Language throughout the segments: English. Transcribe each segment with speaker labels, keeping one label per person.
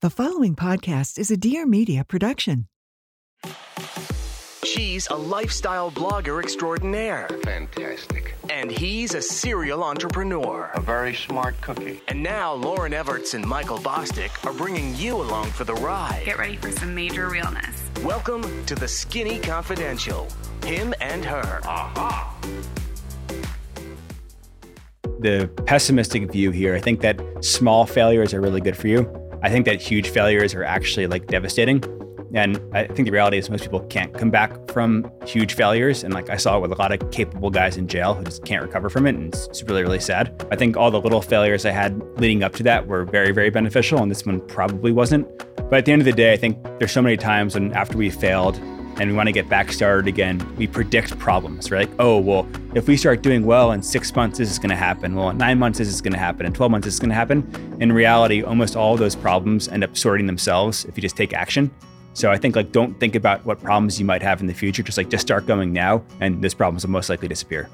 Speaker 1: The following podcast is a Dear Media production.
Speaker 2: She's a lifestyle blogger extraordinaire,
Speaker 3: Fantastic.
Speaker 2: and he's a serial entrepreneur.
Speaker 3: A very smart cookie.
Speaker 2: And now Lauryn Evarts and Michael Bosstick are bringing you along for the ride.
Speaker 4: Get ready for some major realness.
Speaker 2: Welcome to the Skinny Confidential. Him and her. Aha.
Speaker 5: The pessimistic view here. I think that small failures are really good for you. I think that huge failures are actually like devastating. And I think the reality is most people can't come back from huge failures. And like I saw with a lot of capable guys in jail who just can't recover from it. And it's, really, really sad. I think all the little failures I had leading up to that were very, very beneficial. And this one probably wasn't. But at the end of the day, I think there's so many times when after we failed, and we want to get back started again, we predict problems. We're like, oh, well, if we start doing well in six months, this is going to happen. Well, in nine months, this is going to happen. In 12 months, this is going to happen. In reality, almost all those problems end up sorting themselves if you just take action. So I think like don't think about what problems you might have in the future. Just like just start going now, and those problems will most likely disappear.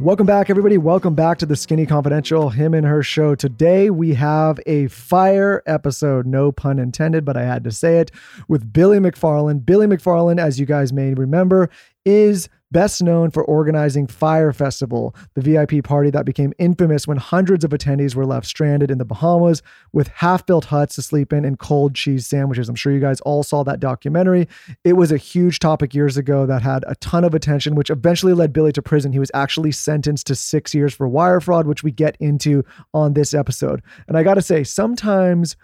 Speaker 6: Welcome back, everybody. Welcome back to the Skinny Confidential, him and her show. Today we have a fire episode, no pun intended, but I had to say it, with Billy McFarland. Billy McFarland, as you guys may remember, is best known for organizing Fyre Festival, the VIP party that became infamous when hundreds of attendees were left stranded in the Bahamas with half built huts to sleep in and cold cheese sandwiches. I'm sure you guys all saw that documentary. It was a huge topic years ago that had a ton of attention, which eventually led Billy to prison. He was actually sentenced to six years for wire fraud, which we get into on this episode. And I got to say, sometimes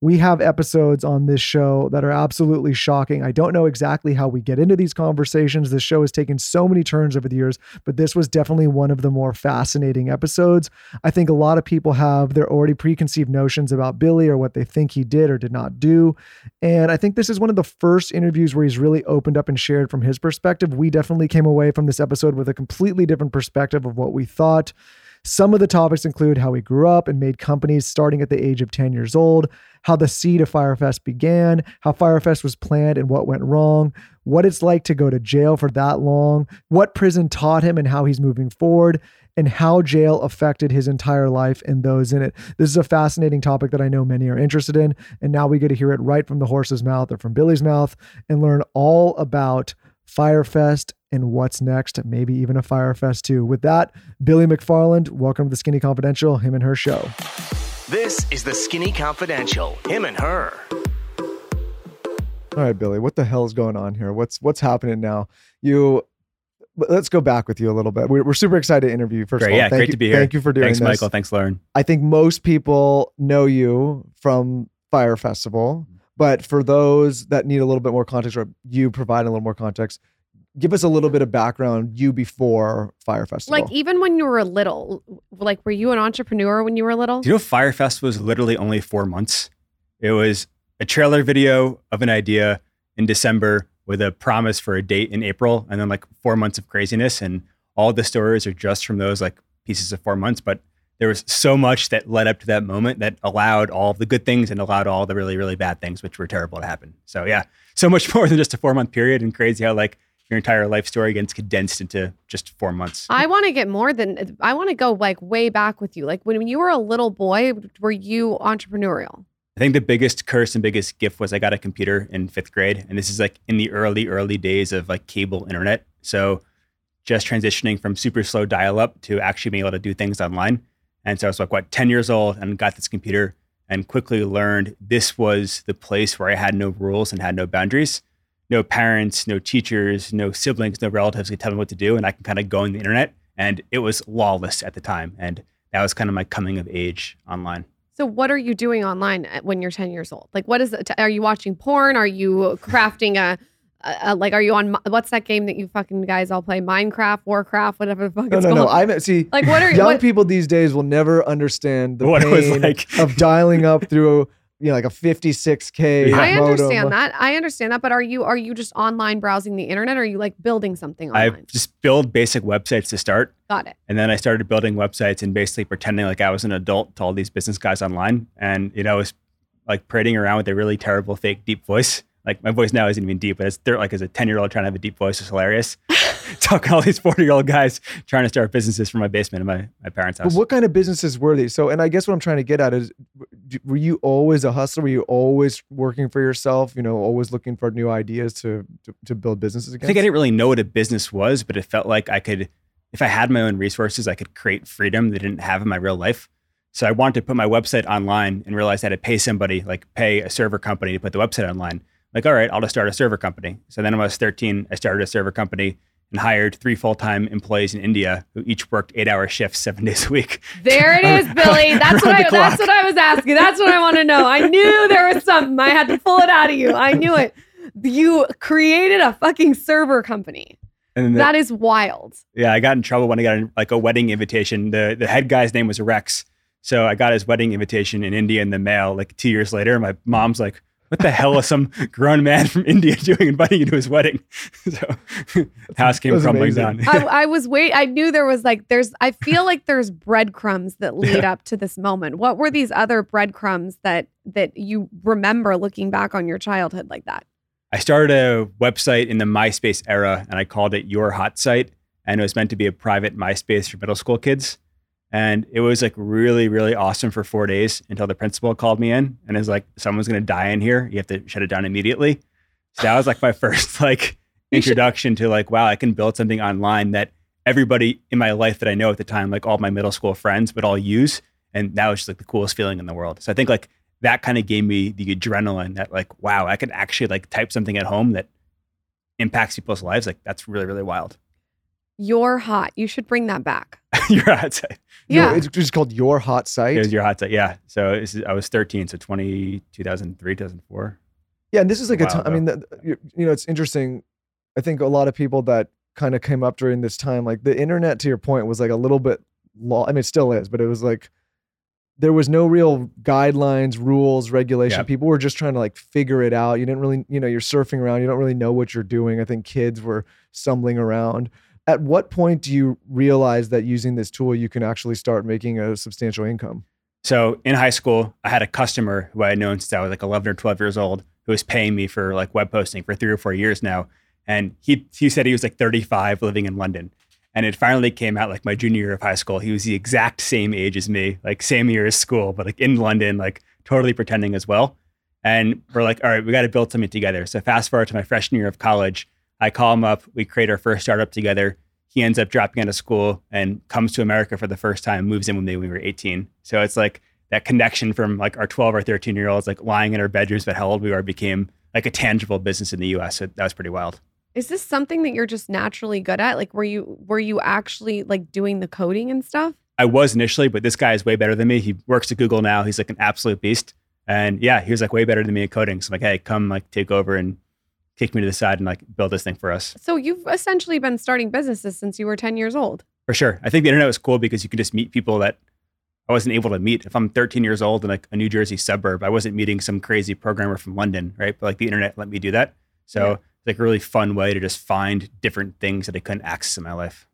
Speaker 6: we have episodes on this show that are absolutely shocking. I don't know exactly how we get into these conversations. This show has taken so many turns over the years, but this was definitely one of the more fascinating episodes. I think a lot of people have their already preconceived notions about Billy or what they think he did or did not do. And I think this is one of the first interviews where he's really opened up and shared from his perspective. We definitely came away from this episode with a completely different perspective of what we thought. Some of the topics include how he grew up and made companies starting at the age of 10 years old, how the seed of Fyre Fest began, how Fyre Fest was planned and what went wrong, what it's like to go to jail for that long, what prison taught him and how he's moving forward, and how jail affected his entire life and those in it. This is a fascinating topic that I know many are interested in. And now we get to hear it right from the horse's mouth or from Billy's mouth and learn all about Fyre Fest and what's next, maybe even a Fyre Fest too. With that, Billy McFarland, welcome to the Skinny Confidential, him and her show.
Speaker 2: This is the Skinny Confidential. Him and her.
Speaker 6: All right, Billy, what the hell is going on here? What's what's happening now? You let's go back with you a little bit. We're, we're super excited to interview you. First
Speaker 5: Great,
Speaker 6: of all,
Speaker 5: yeah,
Speaker 6: thank
Speaker 5: great
Speaker 6: you,
Speaker 5: to be here.
Speaker 6: Thank you for doing
Speaker 5: Thanks,
Speaker 6: this.
Speaker 5: Michael. Thanks, Lauryn.
Speaker 6: I think most people know you from Fyre Festival, but for those that need a little bit more context, or you provide a little more context, give us a little bit of background. You before Fyre Festival,
Speaker 7: Like even when you were little, like were you an entrepreneur when you were little?
Speaker 5: Do you know Fyre Fest was literally only four months? It was a trailer video of an idea in December with a promise for a date in April, and then like four months of craziness. And all the stories are just from those like pieces of four months. But there was so much that led up to that moment that allowed all the good things and allowed all the really, really bad things, which were terrible to happen. So yeah, so much more than just a four month period. And crazy how like your entire life story gets condensed into just four months.
Speaker 7: I want to get more than I want to go like way back with you. Like when you were a little boy, were you entrepreneurial?
Speaker 5: I think the biggest curse and biggest gift was I got a computer in fifth grade. And this is like in the early, early days of like cable internet. So just transitioning from super slow dial up to actually being able to do things online. And so I was like, what, 10 years old and got this computer and quickly learned this was the place where I had no rules and had no boundaries. No parents, no teachers, no siblings, no relatives could tell me what to do. And I can kind of go on the internet. And it was lawless at the time. And that was kind of my coming of age online.
Speaker 7: So what are you doing online uh, when you're 10 years old? Like what is it? Are you watching porn? Are you crafting a, a, a- like are you on what's that game that you fucking guys all play? Minecraft, Warcraft, whatever the fuck
Speaker 6: no,
Speaker 7: it's
Speaker 6: no, no. I'm see.
Speaker 7: Like, what are-
Speaker 6: young
Speaker 7: what-
Speaker 6: people these days will never understand the
Speaker 5: What it was
Speaker 6: pain
Speaker 5: like.
Speaker 6: of dialing up through you know like a 56k.
Speaker 5: Yeah.
Speaker 7: I understand that. I understand that. But are you are you just online browsing the internet? Or are you like building something online?
Speaker 5: I just build basic websites to start.
Speaker 7: Got it.
Speaker 5: And then I started building websites and basically pretending like I was an adult to all these business guys online. And, you know, I was like prating around with a really terrible fake deep voice Like my voice now isn't even deep, but it's they're like as a 10 year old trying to have a deep voice is hilarious. Talking to all these 40 year old guys trying to start businesses from my basement in my, my parents'
Speaker 6: But what kind of businesses were these? So, and I guess what I'm trying to get at is, were you always a hustler? Were you always working for yourself? You know, always looking for new ideas to to, to build businesses
Speaker 5: I think I didn't really know what a business was, but it felt like I could, if I had my own resources, I could create freedom that I didn't have in my real life. So I wanted to put my website online and realized I had to pay somebody, like pay a server company to put the website online. Like, all right, I'll just start a server company. So then when I was 13, I started a server company and hired three full time employees in India who each worked eight hour shifts seven days a week.
Speaker 7: There it is, Billy. That's what I.
Speaker 5: the
Speaker 7: That's what I was asking. That's what I want to know. I knew there was something. I had to pull it out of you. I knew it. You created a fucking server company.
Speaker 5: And the-
Speaker 7: That is wild.
Speaker 5: Yeah, I got in trouble when I got like a wedding invitation. The the head guy's name was Rex. So I got his wedding invitation in India in the mail like two years later. My mom's like, what the hell is some grown man from India doing inviting you to his wedding? so house came crumbling
Speaker 6: amazing.
Speaker 5: down.
Speaker 7: I, I was wait. I knew there was like there's. I feel like there's breadcrumbs that lead up to this moment. What were these other breadcrumbs that that you remember looking back on your childhood like that?
Speaker 5: I started a website in the MySpace era and I called it Your Hot Site. And it was meant to be a private MySpace for middle school kids. And it was like really, really awesome for four days until the principal called me in and is like, someone's going to die in here. You have to shut it down immediately. So that was like my first like introduction to like, wow, I can build something online that everybody in my life that I know at the time, like all my middle school friends, would all use. And that was just like the coolest feeling in the world. So I think like that kind of gave me the adrenaline that like, wow, I could actually like type something at home that impacts people's lives. Like that's really, really wild.
Speaker 7: You're hot. You should bring that back.
Speaker 5: your hot site.
Speaker 6: Your-
Speaker 7: Yeah.
Speaker 6: it's just called Your Hot Site.
Speaker 5: It was your hot site. Yeah. So this is, I was 13. So 20, 2003, 2004.
Speaker 6: Yeah, and this is like a
Speaker 5: Wow,
Speaker 6: time. I mean, the, you, you know, it's interesting. I think a lot of people that kind of came up during this time, like the internet, to your point, was like a little bit. Law. I mean, it still is, but it was like there was no real guidelines, rules, regulation.
Speaker 5: Yep.
Speaker 6: People were just trying to like figure it out. You didn't really, you know, you're surfing around. You don't really know what you're doing. I think kids were stumbling around. At what point do you realize that using this tool, you can actually start making a substantial income?
Speaker 5: So in high school, I had a customer who I had known since I was like 11 or 12 years old who was paying me for like web hosting for three or four years now. And he, he said he was like 35 living in London. And it finally came out like my junior year of high school. He was the exact same age as me, like same year as school, but like in London, like totally pretending as well. And we're like, all right, we got to build something together. So fast forward to my freshman year of college, I call him up. We create our first startup together. He ends up dropping out of school and comes to America for the first time, moves in with me when we were 18. So it's like that connection from like our 12 or 13 year olds, like lying in our bedrooms, but how old we are became like a tangible business in the US. So that was pretty wild.
Speaker 7: Is this something that you're just naturally good at? Like, were you were you actually like doing the coding and stuff?
Speaker 5: I was initially, but this guy is way better than me. He works at Google now. He's like an absolute beast. And yeah, he was like way better than me at coding. So I'm like, hey, come like take over and kick me to the side and like build this thing for us.
Speaker 7: So you've essentially been starting businesses since you were 10 years old.
Speaker 5: For sure. I think the internet was cool because you could just meet people that I wasn't able to meet. If I'm 13 years old in like a New Jersey suburb, I wasn't meeting some crazy programmer from London, right? But like the internet let me do that. So
Speaker 7: Yeah.
Speaker 5: it's like a really fun way to just find different things that I couldn't access in my life.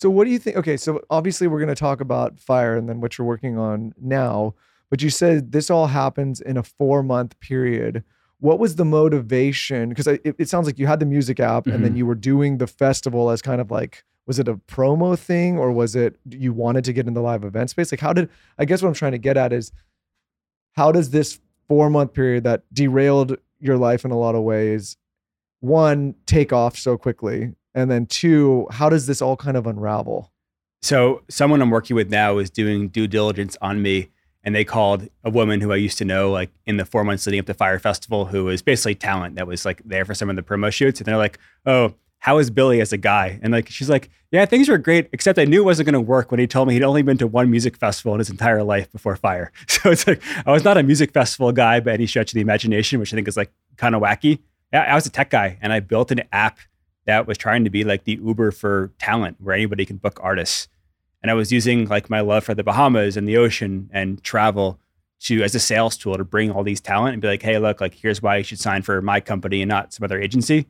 Speaker 6: So what do you think? Okay, so obviously we're going to talk about Fyre and then what you're working on now. But you said this all happens in a four month period. What was the motivation? Because it, it sounds like you had the music app and then
Speaker 5: Mhm.
Speaker 6: you were doing the festival as kind of like, was it a promo thing or was it you wanted to get in the live event space? Like, how did I guess what I'm trying to get at is how does this four month period that derailed your life in a lot of ways, one, take off so quickly? And then two, how does this all kind of unravel?
Speaker 5: So someone I'm working with now is doing due diligence on me, and they called a woman who I used to know, like in the four months leading up to Fyre Festival, who was basically talent that was like there for some of the promo shoots, and they're like, "Oh, how is Billy as a guy?" And like she's like, "Yeah, things were great, except I knew it wasn't going to work when he told me he'd only been to one music festival in his entire life before Fyre." So it's like I was not a music festival guy by any stretch of the imagination, which I think is like kind of wacky. I was a tech guy, and I built an app that was trying to be like the Uber for talent, where anybody can book artists and I was using like my love for the Bahamas and the ocean and travel to as a sales tool to bring all these talent and be like, hey, look, like here's why you should sign for my company and not some other agency.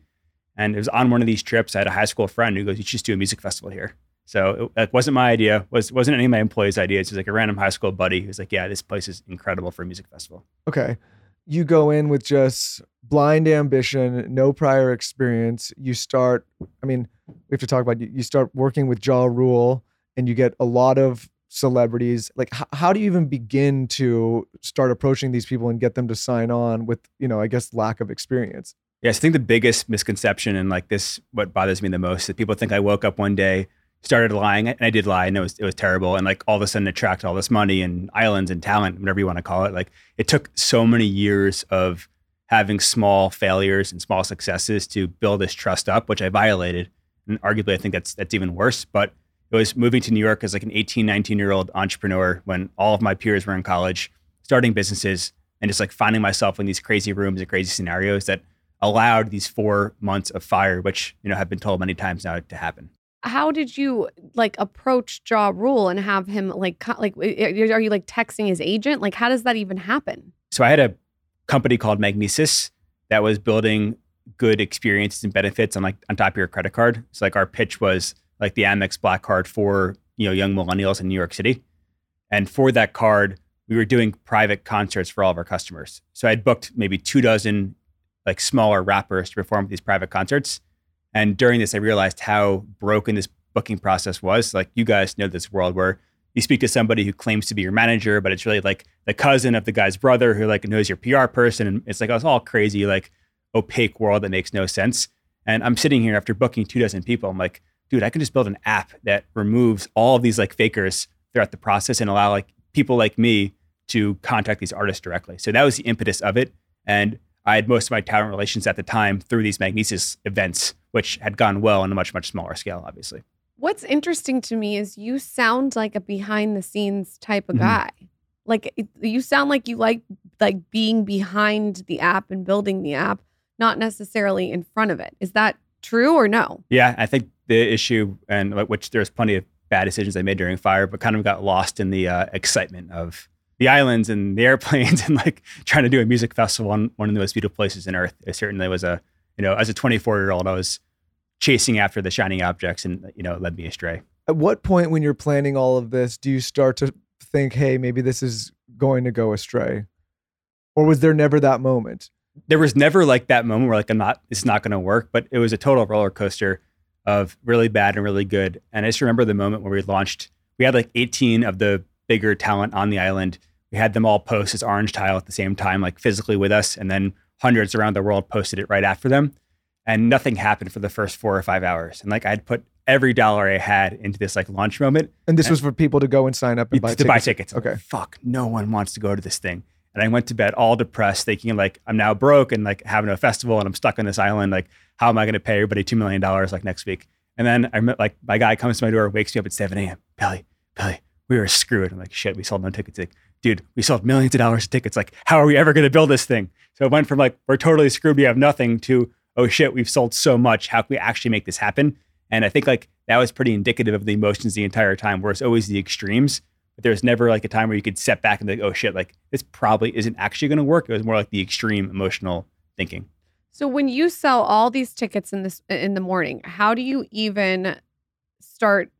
Speaker 5: And it was on one of these trips. I had a high school friend who goes, "You should just do a music festival here." So it, wasn't my idea. was wasn't any of my employees' ideas. It was like a random high school buddy who's like, "Yeah, this place is incredible for a music festival."
Speaker 6: Okay. you go in with just blind ambition, no prior experience. You start, I mean, we have to talk about you, you start working with Ja Rule and you get a lot of celebrities. Like, h- how do you even begin to start approaching these people and get them to sign on with, you know, I guess lack of experience?
Speaker 5: Yes, I think the biggest misconception and like this, what bothers me the most, is people think I woke up one day, started lying, and I did lie, and it was it was terrible, and like all of a sudden attract all this money and islands and talent, whatever you want to call it. Like it took so many years of having small failures and small successes to build this trust up, which I violated, and arguably I think that's that's even worse. But it was moving to New York as like an 18, 19 year old entrepreneur when all of my peers were in college, starting businesses, and just like finding myself in these crazy rooms and crazy scenarios that allowed these four months of Fyre, which you know have been told many times now to happen.
Speaker 7: How did you like approach Ja Rule and have him like like are you like texting his agent? Like how does that even happen?
Speaker 5: So I had a company called Magnises that was building good experiences and benefits on like on top of your credit card. So like our pitch was like the Amex Black Card for you know young millennials in New York City, and for that card we were doing private concerts for all of our customers. So I'd booked maybe two dozen like smaller rappers to perform at these private concerts. And during this, I realized how broken this booking process was. Like you guys know this world where you speak to somebody who claims to be your manager, but it's really like the cousin of the guy's brother who like knows your PR person. And it's like, it's all crazy, like opaque world that makes no sense. And I'm sitting here after booking two dozen people. I'm like, dude, I can just build an app that removes all of these like fakers throughout the process and allow like people like me to contact these artists directly. So that was the impetus of it. And I had most of my talent relations at the time through these Magnises events, which had gone well on a much, much smaller scale, obviously.
Speaker 7: What's interesting to me is you sound like a behind the scenes type of
Speaker 5: Mhm.
Speaker 7: guy. Like you sound like you like like being behind the app and building the app, not necessarily in front of it. Is that true or no?
Speaker 5: Yeah, I think the issue, and which there's plenty of bad decisions I made during Fyre, but kind of got lost in the uh, excitement of the islands and the airplanes and like trying to do a music festival on one of the most beautiful places on earth. It certainly was a, you know, as a 24 year old, I was chasing after the shining objects and, you know, it led me astray.
Speaker 6: At what point when you're planning all of this do you start to think, hey, maybe this is going to go astray? Or was there never that moment?
Speaker 5: there was never like that moment where like I'm not it's not going to work, but it was a total roller coaster of really bad and really good. And I just remember the moment where we launched. We had like 18 of the bigger talent on the island. We had them all post as orange tile at the same time, like physically with us, and then hundreds around the world posted it right after them. And nothing happened for the first four or five hours. And like I'd put every dollar I had into this like launch moment
Speaker 6: And this was for people to go and sign up and buy
Speaker 5: to
Speaker 6: tickets.
Speaker 5: buy tickets.
Speaker 6: Okay.
Speaker 5: like, Fuck, no one wants to go to this thing. And I went to bed all depressed, thinking like I'm now broke and like having a festival and I'm stuck on this island. Like, how am I going to pay everybody two million dollars like next week? And then I like my guy comes to my door, wakes me up at 7 a.m. Billy, Billy, we were screwed. I'm like, shit, we sold no tickets. Like, dude, we sold millions of dollars of tickets. Like, how are we ever going to build this thing? So it went from like we're totally screwed, we have nothing, to oh shit, we've sold so much. How can we actually make this happen? And I think like that was pretty indicative of the emotions the entire time, where it's always the extremes. But there's never like a time where you could step back and be like, oh shit, like this probably isn't actually going to work. It was more like the extreme emotional thinking.
Speaker 7: So when you sell all these tickets in this in the morning, how do you even start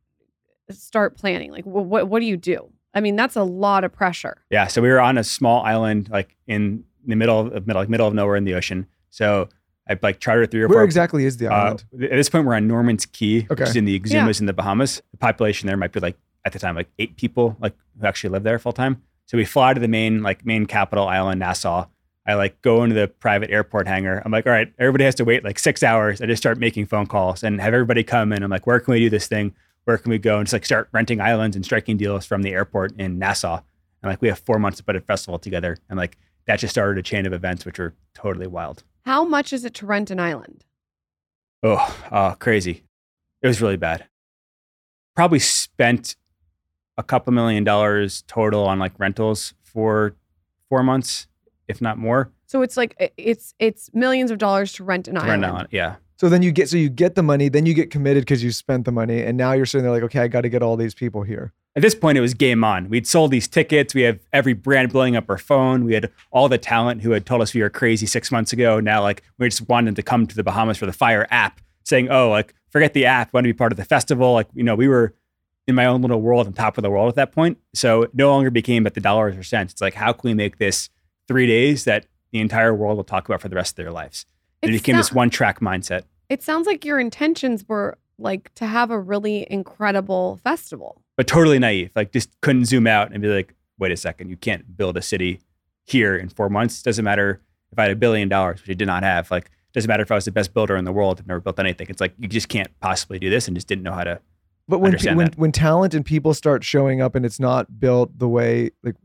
Speaker 7: start planning? Like what what do you do? I mean, that's a lot of pressure.
Speaker 5: Yeah. So we were on a small island, like in the middle of middle, like middle of nowhere in the ocean. So I like chartered three or
Speaker 6: Where
Speaker 5: four.
Speaker 6: exactly is the
Speaker 5: uh,
Speaker 6: island?
Speaker 5: at this point, we're on Norman's Cay,
Speaker 6: Okay.
Speaker 5: which is in the Exumas in the Bahamas. The population there might be like at the time like eight people, like who actually live there full time. So we fly to the main like main capital island, Nassau. I like go into the private airport hangar. I'm like, all right, everybody has to wait like six hours. I just start making phone calls and have everybody come in. I'm like, where can we do this thing? Where can we go? And just like start renting islands and striking deals from the airport in Nassau. And like we have four months to put a festival together. And like that just started a chain of events which were totally wild.
Speaker 7: How much is it to rent an island?
Speaker 5: Oh, oh, crazy. It was really bad. Probably spent a couple million dollars total on like rentals for four months, if not more.
Speaker 7: So it's like it's it's millions of dollars to rent an
Speaker 5: to
Speaker 7: island.
Speaker 5: rent out. Yeah.
Speaker 6: So then you get so you get the money, then you get committed because you spent the money, and now you're sitting there like, okay, I got to get all these people here.
Speaker 5: At this point, it was game on. We'd sold these tickets. We have every brand blowing up our phone. We had all the talent who had told us we were crazy six months ago. Now, like, we just wanted to come to the Bahamas for the Fyre app, saying, oh, like, forget the app. want to be part of the festival. Like, you know, we were in my own little world on top of the world at that point. So it no longer became about the dollars or cents. It's like, how can we make this three days that the entire world will talk about for the rest of their lives. And it
Speaker 7: It's
Speaker 5: became this one track mindset.
Speaker 7: It sounds like your intentions were like to have a really incredible festival.
Speaker 5: but totally naive. Like just couldn't zoom out and be like, wait a second, you can't build a city here in four months. Doesn't matter if I had a billion dollars, which I did not have. Like doesn't matter if I was the best builder in the world. I've never built anything. It's like you just can't possibly do this and just didn't know how to.
Speaker 6: But when pe- when when talent and people start showing up and it's not built the way like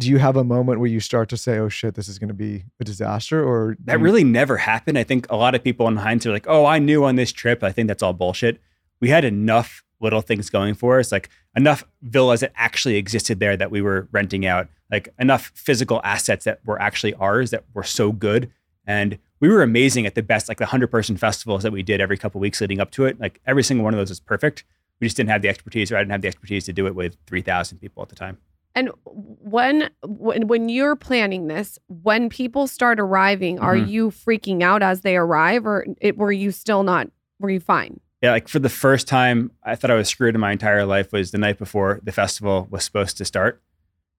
Speaker 6: do you have a moment where you start to say, "Oh shit, this is going to be a disaster," or
Speaker 5: That
Speaker 6: you-
Speaker 5: really never happened. I think a lot of people in hindsight are like, oh, I knew on this trip. I think that's all bullshit. We had enough little things going for us, like enough villas that actually existed there that we were renting out, like enough physical assets that were actually ours that were so good. And we were amazing at the best, like the 100 person festivals that we did every couple weeks leading up to it. Like every single one of those was perfect. We just didn't have the expertise, or I didn't have the expertise to do it with 3,000 people at the time.
Speaker 7: And when when when you're planning this, when people start arriving, are
Speaker 5: Mhm.
Speaker 7: you freaking out as they arrive, or it, were you still not? Were you fine?
Speaker 5: Yeah, like for the first time, I thought I was screwed in my entire life was the night before the festival was supposed to start.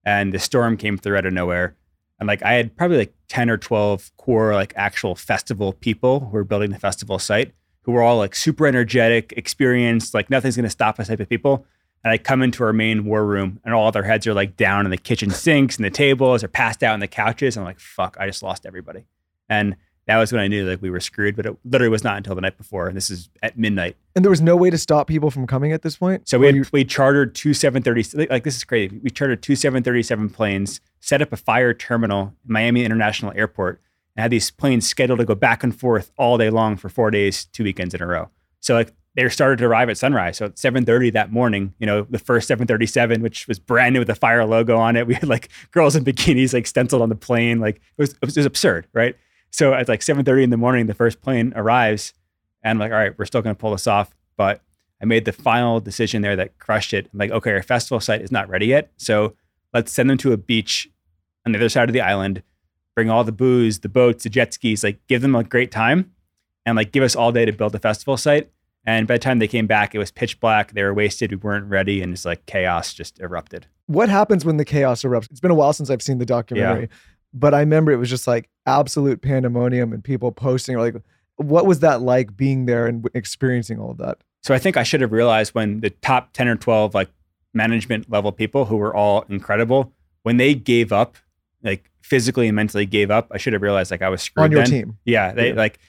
Speaker 5: And the storm came through out of nowhere. And like I had probably like 10 or 12 core like actual festival people who were building the festival site who were all like super energetic, experienced, like nothing's gonna stop us type of people. And I come into our main war room and all their heads are like down in the kitchen sinks and the tables are passed out on the couches. And I'm like, fuck, I just lost everybody. And that was when I knew like we were screwed, but it literally was not until the night before. And this is at midnight.
Speaker 6: and there was no way to stop people from coming at this point.
Speaker 5: So we had,
Speaker 6: you-
Speaker 5: we chartered two 730 like, like this is crazy. We chartered two 737 planes, set up a Fyre terminal in Miami International Airport, and had these planes scheduled to go back and forth all day long for four days, two weekends in a row. So like they started to arrive at sunrise. So at 7:30 that morning, you know, the first 737, which was brand new with the Fyre logo on it. We had like girls in bikinis like stenciled on the plane. Like it was it was, it was absurd, right? So at like 7:30 in the morning, the first plane arrives, and I'm like, all right, we're still gonna pull this off, but I made the final decision there that crushed it. I'm like, okay, our festival site is not ready yet. So let's send them to a beach on the other side of the island, bring all the booze, the boats, the jet skis, like give them a great time and like give us all day to build the festival site. And by the time they came back, it was pitch black. They were wasted. We weren't ready. And it's like chaos just erupted.
Speaker 6: what happens when the chaos erupts? It's been a while since I've seen the documentary, but I remember it was just like absolute pandemonium and people posting like, what was that like being there and experiencing all of that?
Speaker 5: So I think I should have realized when the top 10 or 12 like management level people who were all incredible, when they gave up, like physically and mentally gave up, I should have realized like I was screwed
Speaker 6: on your
Speaker 5: then.
Speaker 6: team.
Speaker 5: Yeah, they
Speaker 6: Yeah.
Speaker 5: like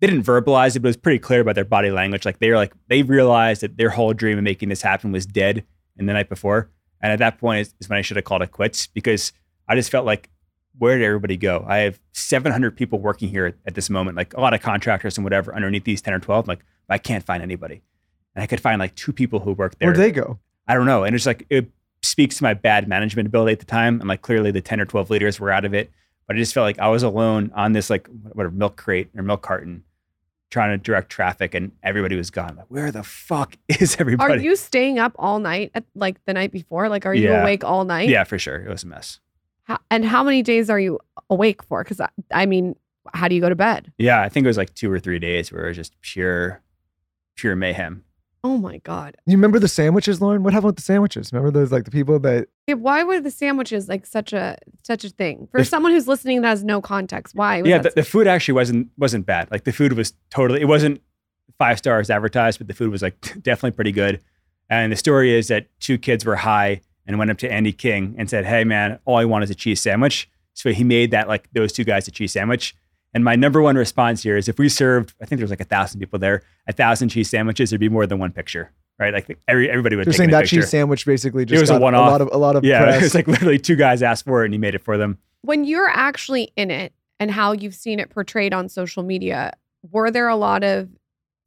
Speaker 5: they didn't verbalize it, but it was pretty clear about their body language. Like they were like they realized that their whole dream of making this happen was dead in the night before. And at that point is, is when I should have called it quits because I just felt like where did everybody go? I have 700 people working here at, at this moment, like a lot of contractors and whatever underneath these 10 or 12. I'm like I can't find anybody, and I could find like two people who worked there.
Speaker 6: Where'd they go?
Speaker 5: I don't know. And it's like it speaks to my bad management ability at the time. And like clearly the 10 or 12 leaders were out of it. But I just felt like I was alone on this like whatever milk crate or milk carton trying to direct traffic and everybody was gone. Like, where the fuck is everybody?
Speaker 7: Are you staying up all night, at, like the night before? Like, are you
Speaker 5: Yeah.
Speaker 7: awake all night?
Speaker 5: yeah, for sure. It was a mess.
Speaker 7: How, and how many days are you awake for? Because I, I mean, how do you go to bed?
Speaker 5: Yeah, I think it was like two or three days where it was just pure, pure mayhem.
Speaker 7: Oh my god!
Speaker 6: You remember the sandwiches, Lauryn? What happened with the sandwiches? Remember those like the people that
Speaker 7: Yeah, why were the sandwiches like such a such a thing for
Speaker 5: The-
Speaker 7: someone who's listening that has no context? Why? was
Speaker 5: yeah,
Speaker 7: that
Speaker 5: the, the food actually wasn't wasn't bad. Like the food was totally it wasn't five stars advertised, but the food was like definitely pretty good. And the story is that two kids were high and went up to Andy King and said, "Hey man, all I want is a cheese sandwich." So he made that like those two guys a cheese sandwich. And my number one response here is if we served, I think there was like a thousand people there, a thousand cheese sandwiches, there'd be more than one picture, right? Like every everybody would
Speaker 6: they're saying
Speaker 5: a
Speaker 6: that
Speaker 5: picture.
Speaker 6: cheese sandwich basically just it
Speaker 5: was a one-off.
Speaker 6: lot of a lot of
Speaker 5: yeah,
Speaker 6: press.
Speaker 5: it was like literally two guys asked for it and he made it for them.
Speaker 7: when you're actually in it and how you've seen it portrayed on social media, were there a lot of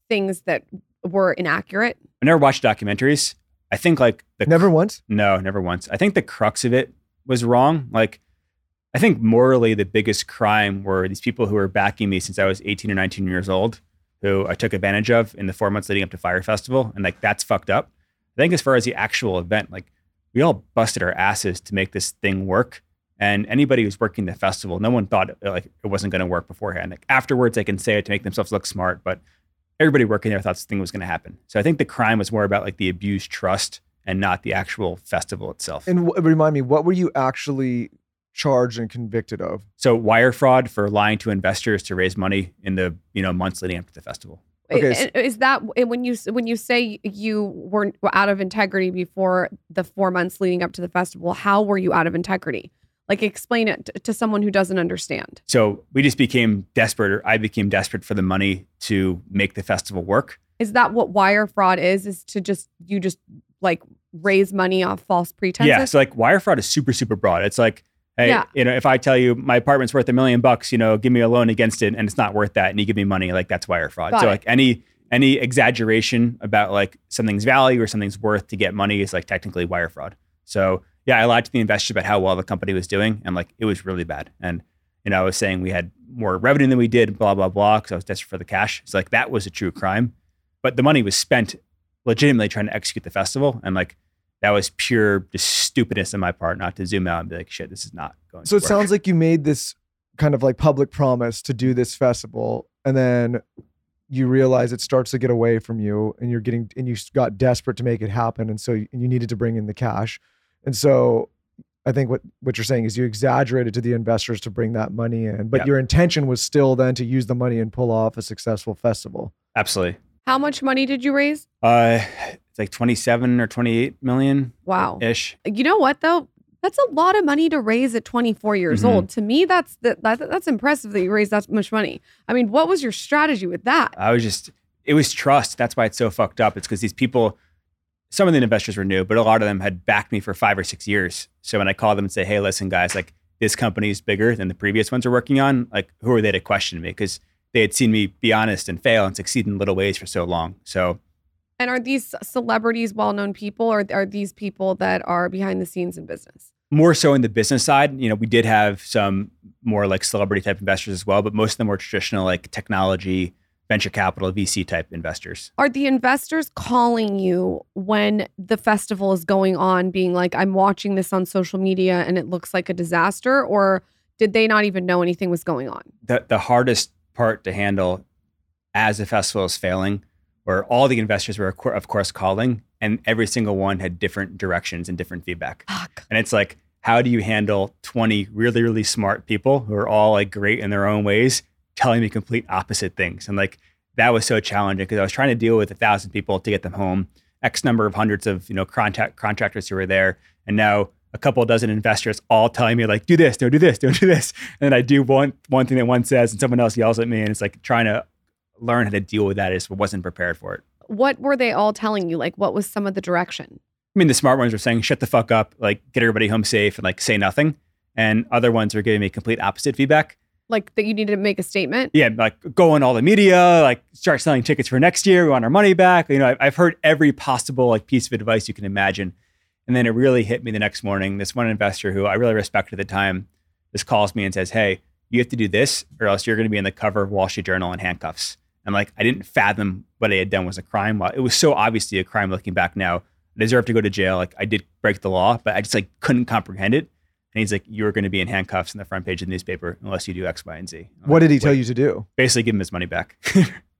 Speaker 7: things that were inaccurate?
Speaker 5: I never watched documentaries. I think like the
Speaker 6: Never once.
Speaker 5: No, never once. I think the crux of it was wrong. Like, I think morally, the biggest crime were these people who were backing me since I was 18 or 19 years old, who I took advantage of in the four months leading up to Fyre Festival. And like, that's fucked up. I think as far as the actual event, like, we all busted our asses to make this thing work. And anybody who's working the festival, no one thought uh, like it wasn't going to work beforehand. Like afterwards, they can say it to make themselves look smart, but everybody working there thought this thing was going to happen. So I think the crime was more about like the abused trust and not the actual festival itself.
Speaker 6: And w- remind me, what were you actually charged and convicted of?
Speaker 5: So wire fraud for lying to investors to raise money in the you know months leading up to the festival.
Speaker 6: Okay, so-
Speaker 7: Is that when you when you say you were out of integrity before the four months leading up to the festival? How were you out of integrity? Like explain it to someone who doesn't understand.
Speaker 5: So we just became desperate, or I became desperate for the money to make the festival work.
Speaker 7: Is that what wire fraud is? Is to just you just like raise money off false pretenses?
Speaker 5: Yeah. So like wire fraud is super, super broad. It's like, hey,
Speaker 7: Yeah.
Speaker 5: you know, if I tell you my apartment's worth a million bucks, you know, give me a loan against it and it's not worth that and you give me money, like that's wire fraud.
Speaker 7: Got
Speaker 5: so
Speaker 7: it.
Speaker 5: like any any exaggeration about like something's value or something's worth to get money is like technically wire fraud. So yeah, I lied to the investors about how well the company was doing and like it was really bad. And you know, I was saying we had more revenue than we did, blah, blah, blah, because I was desperate for the cash. It's like that was a true crime. But the money was spent legitimately trying to execute the festival. And like that was pure just stupidness on my part not to zoom out and be like, shit, this is not going
Speaker 6: So it
Speaker 5: work.
Speaker 6: sounds like you made this kind of like public promise to do this festival, and then you realize it starts to get away from you, and you're getting and you got desperate to make it happen, and so you, and you needed to bring in the cash, and so. I think what, what you're saying is you exaggerated to the investors to bring that money in, but
Speaker 5: Yeah.
Speaker 6: your intention was still then to use the money and pull off a successful festival.
Speaker 5: Absolutely.
Speaker 7: How much money did you raise?
Speaker 5: Uh, it's like 27 or 28 million
Speaker 7: Wow.
Speaker 5: ish.
Speaker 7: You know what though? That's a lot of money to raise at 24 years
Speaker 5: Mhm.
Speaker 7: old. To me, that's that, that that's impressive that you raised that much money. I mean, what was your strategy with that?
Speaker 5: I was just, it was trust. That's why it's so fucked up. It's because these people, some of the investors were new, but a lot of them had backed me for five or six years. So when I call them and say, hey, listen, guys, like this company is bigger than the previous ones we're working on, like who are they to question me? Because they had seen me be honest and fail and succeed in little ways for so long. So
Speaker 7: And are these celebrities well-known people, or are these people that are behind the scenes in business?
Speaker 5: more so in the business side, you know, we did have some more like celebrity type investors as well, but most of them were traditional like technology, venture capital, VC type investors.
Speaker 7: Are the investors calling you when the festival is going on, being like, "I'm watching this on social media and it looks like a disaster," or did they not even know anything was going on?
Speaker 5: the the hardest part to handle as the festival was failing, where all the investors were of course calling, and every single one had different directions and different feedback.
Speaker 7: Fuck.
Speaker 5: And it's like, how do you handle 20 really, really smart people who are all like great in their own ways, telling me complete opposite things? And like that was so challenging because I was trying to deal with a thousand people to get them home, X number of hundreds of you know contact contractors who were there, and now a couple dozen investors all telling me like, do this, don't do this, don't do this. And then I do one one thing that one says, and someone else yells at me, and it's like trying to learn how to deal with that. I wasn't prepared for it.
Speaker 7: What were they all telling you? Like, what was some of the direction?
Speaker 5: I mean, the smart ones were saying, shut the fuck up, like get everybody home safe and like say nothing. And other ones were giving me complete opposite feedback.
Speaker 7: Like that you needed to make a statement?
Speaker 5: Yeah, like go on all the media, like start selling tickets for next year. We want our money back. You know, I've heard every possible like piece of advice you can imagine. And then it really hit me the next morning. This one investor who I really respected at the time just calls me and says, Hey, you have to do this or else you're going to be in the cover of Wall Street Journal in handcuffs. And like, I didn't fathom what I had done was a crime. Well, it was so obviously a crime looking back now. I deserved to go to jail. Like I did break the law, but I just like couldn't comprehend it. And he's like, "You're going to be in handcuffs in the front page of the newspaper unless you do X, Y, and Z." I'm
Speaker 6: What
Speaker 5: like,
Speaker 6: did he tell you to do?
Speaker 5: Basically, give him his money back.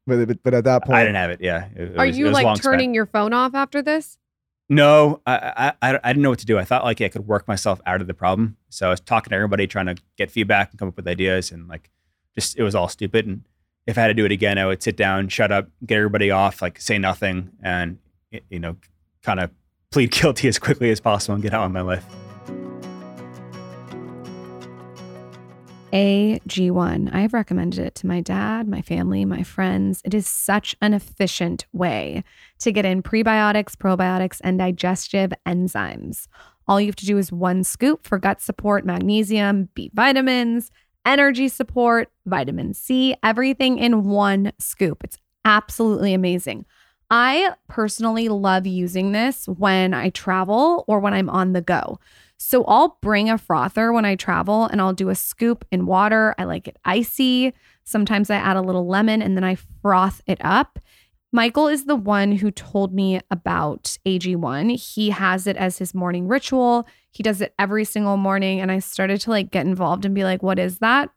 Speaker 6: But, but, but at that point,
Speaker 5: I didn't have it. Yeah. It- it
Speaker 7: Are
Speaker 5: was- it
Speaker 7: you
Speaker 5: was
Speaker 7: like
Speaker 5: long spent.
Speaker 7: turning your phone off after this?
Speaker 5: No, I, I I didn't know what to do. I thought like I could work myself out of the problem. So I was talking to everybody, trying to get feedback and come up with ideas, and like just it was all stupid. And if I had to do it again, I would sit down, shut up, get everybody off, like say nothing, and you know, kind of plead guilty as quickly as possible and get out of my life.
Speaker 8: AG1. I've recommended it to my dad, my family, my friends. It is such an efficient way to get in prebiotics, probiotics, and digestive enzymes. All you have to do is one scoop for gut support, magnesium, B vitamins, energy support, vitamin C, everything in one scoop. It's absolutely amazing. I personally love using this when I travel or when I'm on the go. So I'll bring a frother when I travel and I'll do a scoop in water. I like it icy. Sometimes I add a little lemon and then I froth it up. Michael is the one who told me about AG1. He has it as his morning ritual. He does it every single morning and I started to like get involved and be like, "What is that?"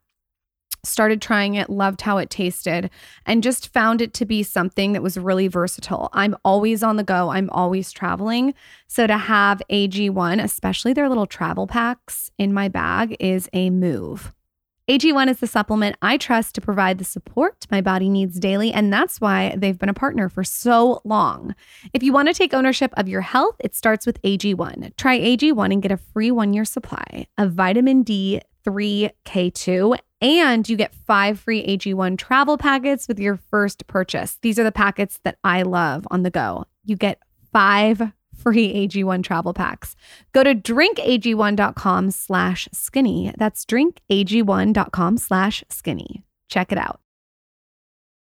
Speaker 8: Started trying it, loved how it tasted, and just found it to be something that was really versatile. I'm always on the go, I'm always traveling. So to have AG1, especially their little travel packs in my bag, is a move. AG1 is the supplement I trust to provide the support my body needs daily, and that's why they've been a partner for so long. If you want to take ownership of your health, it starts with AG1. Try AG1 and get a free one year supply of vitamin D3K2 and you get five free AG1 travel packets with your first purchase. These are the packets that I love on the go. You get five free AG1 travel packs. Go to drinkag1.com slash skinny. That's drinkag1.com slash skinny. Check it out.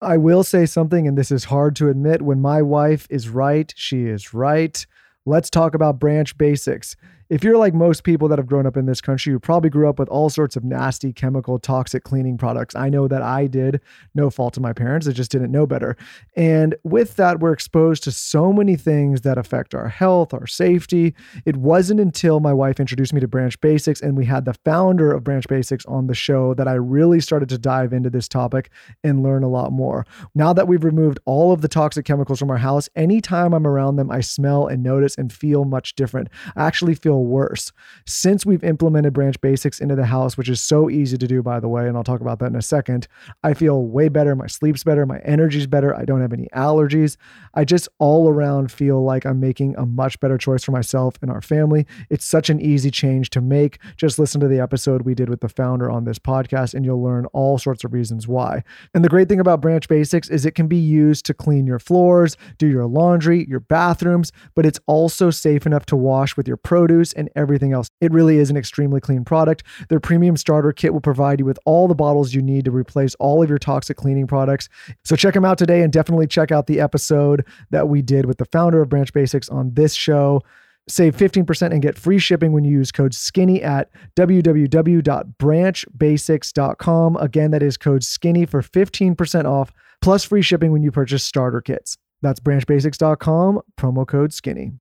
Speaker 6: I will say something, and this is hard to admit. When my wife is right, she is right. Let's talk about branch basics if you're like most people that have grown up in this country, you probably grew up with all sorts of nasty, chemical, toxic cleaning products. I know that I did, no fault of my parents. I just didn't know better. And with that, we're exposed to so many things that affect our health, our safety. It wasn't until my wife introduced me to Branch Basics and we had the founder of Branch Basics on the show that I really started to dive into this topic and learn a lot more. Now that we've removed all of the toxic chemicals from our house, anytime I'm around them, I smell and notice and feel much different. I actually feel worse. Since we've implemented branch basics into the house, which is so easy to do, by the way, and I'll talk about that in a second, I feel way better. My sleep's better. My energy's better. I don't have any allergies. I just all around feel like I'm making a much better choice for myself and our family. It's such an easy change to make. Just listen to the episode we did with the founder on this podcast, and you'll learn all sorts of reasons why. And the great thing about branch basics is it can be used to clean your floors, do your laundry, your bathrooms, but it's also safe enough to wash with your produce and everything else. It really is an extremely clean product. Their premium starter kit will provide you with all the bottles you need to replace all of your toxic cleaning products. So check them out today and definitely check out the episode that we did with the founder of Branch Basics on this show. Save 15% and get free shipping when you use code SKINNY at www.branchbasics.com. Again, that is code SKINNY for 15% off plus free shipping when you purchase starter kits. That's branchbasics.com, promo code SKINNY.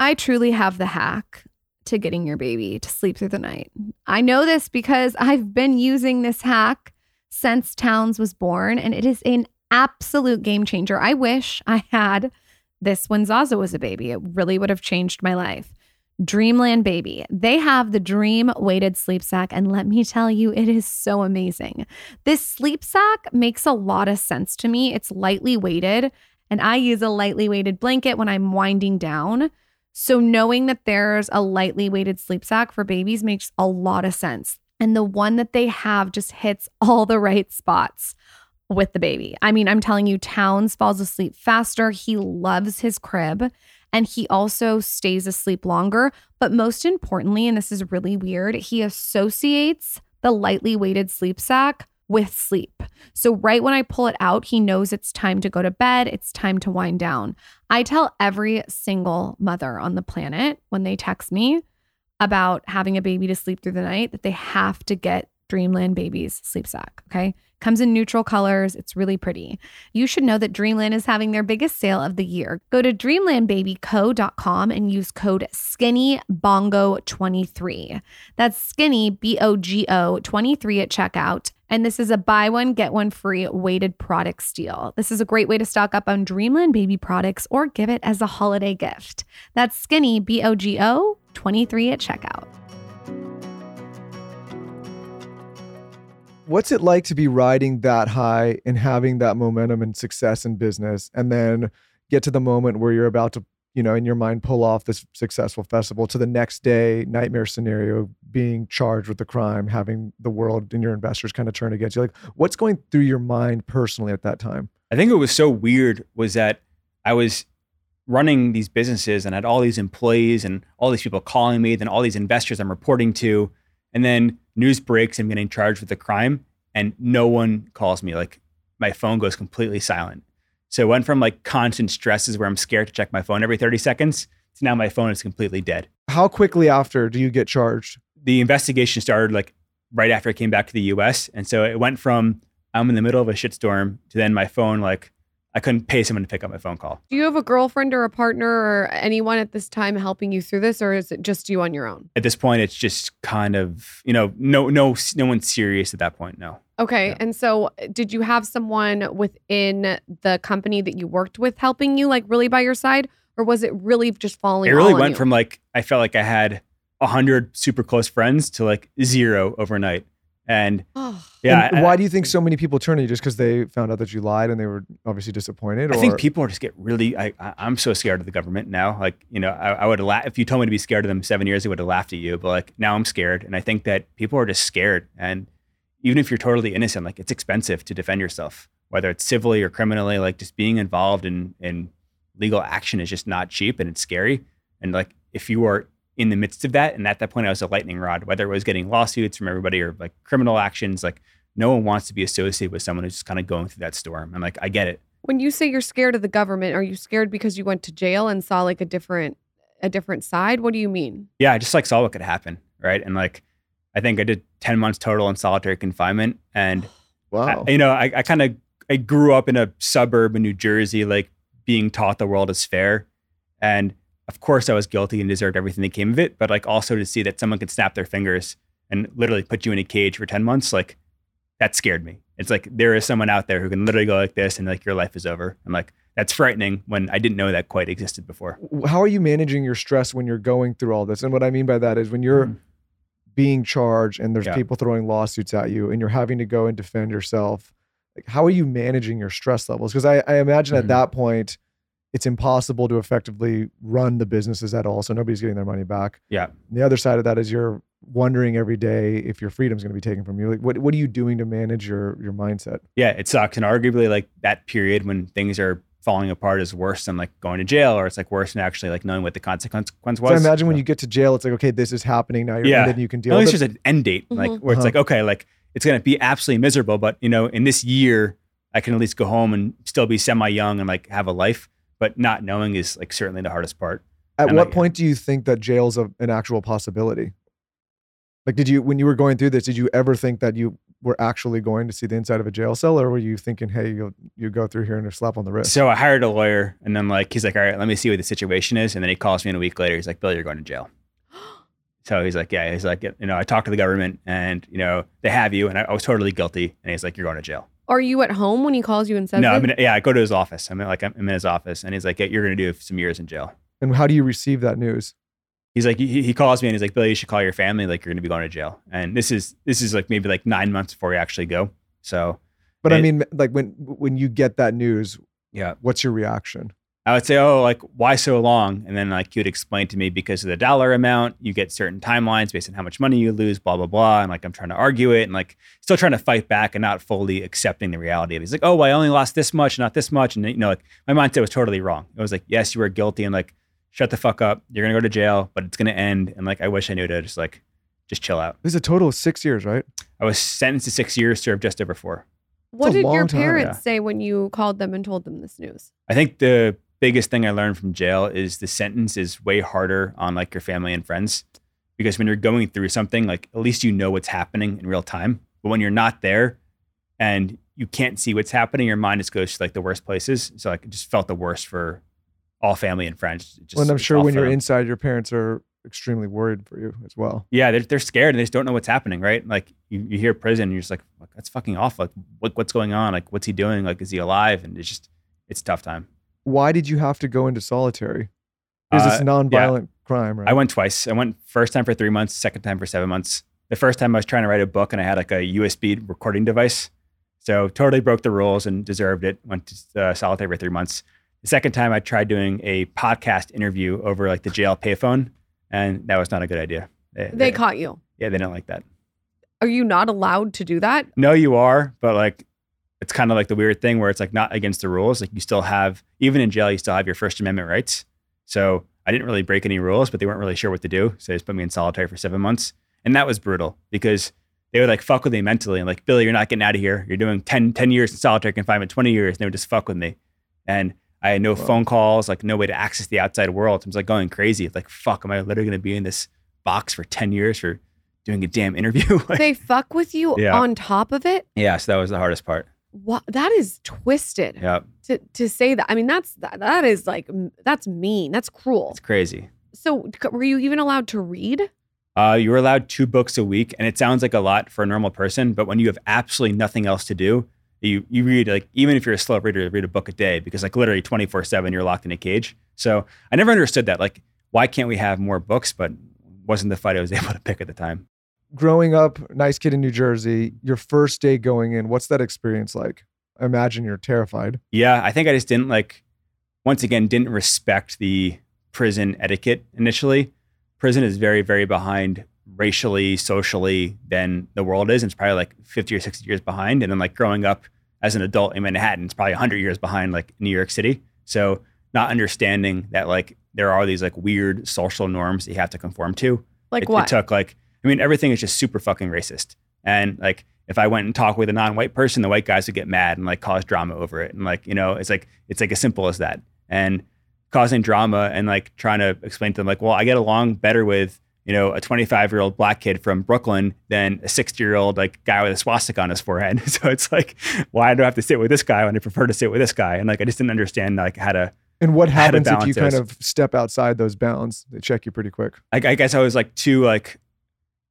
Speaker 8: I truly have the hack to getting your baby to sleep through the night. I know this because I've been using this hack since Towns was born, and it is an absolute game changer. I wish I had this when Zaza was a baby. It really would have changed my life. Dreamland Baby. They have the dream weighted sleep sack, and let me tell you, it is so amazing. This sleep sack makes a lot of sense to me. It's lightly weighted, and I use a lightly weighted blanket when I'm winding down. So, knowing that there's a lightly weighted sleep sack for babies makes a lot of sense. And the one that they have just hits all the right spots with the baby. I mean, I'm telling you, Towns falls asleep faster. He loves his crib and he also stays asleep longer. But most importantly, and this is really weird, he associates the lightly weighted sleep sack with sleep. So, right when I pull it out, he knows it's time to go to bed, it's time to wind down. I tell every single mother on the planet when they text me about having a baby to sleep through the night that they have to get Dreamland Babies sleep sack. Okay. Comes in neutral colors. It's really pretty. You should know that Dreamland is having their biggest sale of the year. Go to dreamlandbabyco.com and use code SkinnyBOGO23. That's skinny, B O G O 23 at checkout. And this is a buy one, get one free weighted product steal. This is a great way to stock up on Dreamland baby products or give it as a holiday gift. That's skinny, B O G O 23 at checkout.
Speaker 6: what's it like to be riding that high and having that momentum and success in business and then get to the moment where you're about to you know in your mind pull off this successful festival to the next day nightmare scenario being charged with the crime having the world and your investors kind of turn against you like what's going through your mind personally at that time
Speaker 5: i think what was so weird was that i was running these businesses and had all these employees and all these people calling me then all these investors i'm reporting to and then news breaks, I'm getting charged with the crime, and no one calls me. Like my phone goes completely silent. So it went from like constant stresses where I'm scared to check my phone every 30 seconds to now my phone is completely dead.
Speaker 6: How quickly after do you get charged?
Speaker 5: The investigation started like right after I came back to the US. And so it went from I'm in the middle of a shitstorm to then my phone like I couldn't pay someone to pick up my phone call.
Speaker 7: Do you have a girlfriend or a partner or anyone at this time helping you through this, or is it just you on your own?
Speaker 5: At this point, it's just kind of you know no no no one's serious at that point. No.
Speaker 7: Okay.
Speaker 5: Yeah.
Speaker 7: And so, uh, did you have someone within the company that you worked with helping you, like really by your side, or was it really just falling?
Speaker 5: it really went from like I felt like I had a hundred super close friends to like zero overnight. And
Speaker 7: Oh.
Speaker 5: yeah,
Speaker 6: And why do you think so many people turn to you just because they found out that you lied and they were obviously disappointed?
Speaker 5: I think people are just get really. I, I I'm so scared of the government now. Like you know, I, I would laugh if you told me to be scared of them seven years. I would have laughed at you. But like now, I'm scared, and I think that people are just scared. And even if you're totally innocent, like it's expensive to defend yourself, whether it's civilly or criminally. Like just being involved in in legal action is just not cheap, and it's scary. And like if you are in the midst of that, and at that point, I was a lightning rod. Whether it was getting lawsuits from everybody or like criminal actions, like no one wants to be associated with someone who's just kind of going through that storm. And like I get it.
Speaker 7: When you say you're scared of the government, are you scared because you went to jail and saw like a different a different side? What do you mean?
Speaker 5: yeah, I just like saw what could happen, right? And like, I think I did ten months total in solitary confinement, and
Speaker 6: wow.
Speaker 5: I, you know, I, I kind of I grew up in a suburb in New Jersey, like being taught the world is fair, and of course I was guilty and deserved everything that came of it. But like also to see that someone could snap their fingers and literally put you in a cage for ten months, like that scared me. It's like there is someone out there who can literally go like this, and like your life is over, and like that's frightening when I didn't know that quite existed before.
Speaker 6: how are you managing your stress when you're going through all this? And what I mean by that is when you're
Speaker 5: Mhm.
Speaker 6: being charged and there's
Speaker 5: Yeah.
Speaker 6: people throwing lawsuits at you and you're having to go and defend yourself, like how are you managing your stress levels? Because I, I imagine
Speaker 5: Mhm.
Speaker 6: at that point, it's impossible to effectively run the businesses at all. So nobody's getting their money back.
Speaker 5: Yeah.
Speaker 6: And the other side of that is you're wondering every day if your freedom's going to be taken from you. Like what, what are you doing to manage your, your mindset?
Speaker 5: yeah, it sucks. And arguably, like that period when things are falling apart is worse than like going to jail, or it's like worse than actually like knowing what the consequence was.
Speaker 6: So I imagine when you get to jail, it's like, okay, this is happening now. You're
Speaker 5: Yeah.
Speaker 6: ended, you can deal
Speaker 5: at
Speaker 6: with
Speaker 5: least
Speaker 6: it.
Speaker 5: there's an end date, like
Speaker 7: Mhm.
Speaker 5: where it's
Speaker 6: Uh-huh.
Speaker 5: like okay, like it's gonna be absolutely miserable, but you know, in this year, I can at least go home and still be semi young and like have a life. But not knowing is like certainly the hardest part.
Speaker 6: At
Speaker 5: And,
Speaker 6: what
Speaker 5: like,
Speaker 6: point do you think that jail's a, an actual possibility? Like, did you, when you were going through this, did you ever think that you were actually going to see the inside of a jail cell, or were you thinking, hey, you'll you go through here and a slap on the wrist?
Speaker 5: So I hired a lawyer, and then like he's like, all right, let me see what the situation is, and then he calls me in a week later. He's like, Bill, you're going to jail. So he's like, yeah, he's like, you know, I talked to the government, and you know, they have you, and I, I was totally guilty, and he's like, you're going to jail.
Speaker 7: Are you at home when he calls you and says
Speaker 5: No. I mean, yeah, I go to his office. I'm in, like, I'm in his office, and he's like, yeah, you're going to do some years in jail.
Speaker 6: and how do you receive that news?
Speaker 5: He's like, he, he calls me and he's like, Billy, you should call your family. Like, you're going to be going to jail. And this is this is like maybe like nine months before you actually go. So
Speaker 6: But I
Speaker 5: It-
Speaker 6: mean, like when when you get that news,
Speaker 5: yeah,
Speaker 6: what's your reaction?
Speaker 5: I would say, oh, like why so long? And then like he would explain to me because of the dollar amount, you get certain timelines based on how much money you lose, blah blah blah. And like I'm trying to argue it and like still trying to fight back and not fully accepting the reality of it. He's like, oh, well, I only lost this much, not this much, and you know, like my mindset was totally wrong. It was like, yes, you were guilty, and like shut the fuck up. You're gonna go to jail, but it's gonna end. And like I wish I knew to just like just chill out.
Speaker 6: This is a total of six years, right?
Speaker 5: I was sentenced to six years, served just over four.
Speaker 7: what did your
Speaker 6: long time,
Speaker 7: parents
Speaker 5: yeah.
Speaker 7: say when you called them and told them this news?
Speaker 5: I think the biggest thing I learned from jail is the sentence is way harder on like your family and friends because when you're going through something, like at least you know what's happening in real time. But when you're not there and you can't see what's happening, your mind just goes to like the worst places. So like it just felt the worst for all family and friends. Just,
Speaker 6: Well, and I'm sure when you're
Speaker 5: them.
Speaker 6: inside, your parents are extremely worried for you as well.
Speaker 5: yeah, they're, they're scared and they just don't know what's happening, right? Like you, you hear prison, and you're just like, that's fucking awful. Like what, what's going on? Like what's he doing? Like is he alive? And it's just it's a tough time.
Speaker 6: Why did you have to go into solitary? Because
Speaker 5: Uh,
Speaker 6: it's nonviolent crime, right?
Speaker 5: I went twice. I went first time for three months, second time for seven months. The first time I was trying to write a book and I had like a USB recording device. So totally broke the rules and deserved it. Went to uh, solitary for three months. The second time I tried doing a podcast interview over like the jail payphone, and that was not a good idea.
Speaker 7: They caught you.
Speaker 5: Yeah, they didn't like that.
Speaker 7: Are you not allowed to do that?
Speaker 5: No, you are, but like it's kind of like the weird thing where it's like not against the rules. Like you still have, even in jail, you still have your First Amendment rights. So I didn't really break any rules, but they weren't really sure what to do. So they just put me in solitary for seven months. And that was brutal because they would like fuck with me mentally and like, Billy, you're not getting out of here. You're doing 10, 10 years in solitary confinement, 20 years. And they would just fuck with me. And I had no
Speaker 6: Wow.
Speaker 5: phone calls, like no way to access the outside world. So I was like going crazy. Like, fuck, am I literally going to be in this box for 10 years for doing a damn interview? Like-
Speaker 7: They fuck with you
Speaker 5: Yeah.
Speaker 7: on top of it?
Speaker 5: yeah. So that was the hardest part.
Speaker 7: What that is twisted
Speaker 5: Yeah,
Speaker 7: to to say that. I mean, that's that, that is like that's mean. That's cruel.
Speaker 5: it's crazy.
Speaker 7: So, were you even allowed to read?
Speaker 5: Uh, you were allowed two books a week, and it sounds like a lot for a normal person. But when you have absolutely nothing else to do, you you read like even if you're a slow reader, you read a book a day because like literally twenty four seven you're locked in a cage. So I never understood that. Like, why can't we have more books? But wasn't the fight I was able to pick at the time.
Speaker 6: Growing up, nice kid in New Jersey, your first day going in, what's that experience like? I imagine you're terrified.
Speaker 5: Yeah, I think I just didn't like. Once again, didn't respect the prison etiquette initially. Prison is very, very behind racially, socially than the world is. And it's probably like 50 or 60 years behind. And then like growing up as an adult in Manhattan, it's probably 100 years behind like New York City. So not understanding that like there are these like weird social norms that you have to conform to.
Speaker 7: Like
Speaker 5: it,
Speaker 7: what?
Speaker 5: It took like, I mean, everything is just super fucking racist. And like, if I went and talked with a non-white person, the white guys would get mad and like cause drama over it. And like, you know, it's like it's like as simple as that. And causing drama and like trying to explain to them like, well, I get along better with you know a 25 year old black kid from Brooklyn than a 60 year old like guy with a swastika on his forehead. so it's like, why do I have to sit with this guy when I prefer to sit with this guy? And like, I just didn't understand like how to.
Speaker 6: And what happens if you
Speaker 5: balance
Speaker 6: kind of step outside those bounds? They check you pretty quick.
Speaker 5: Like, I guess I was like too like,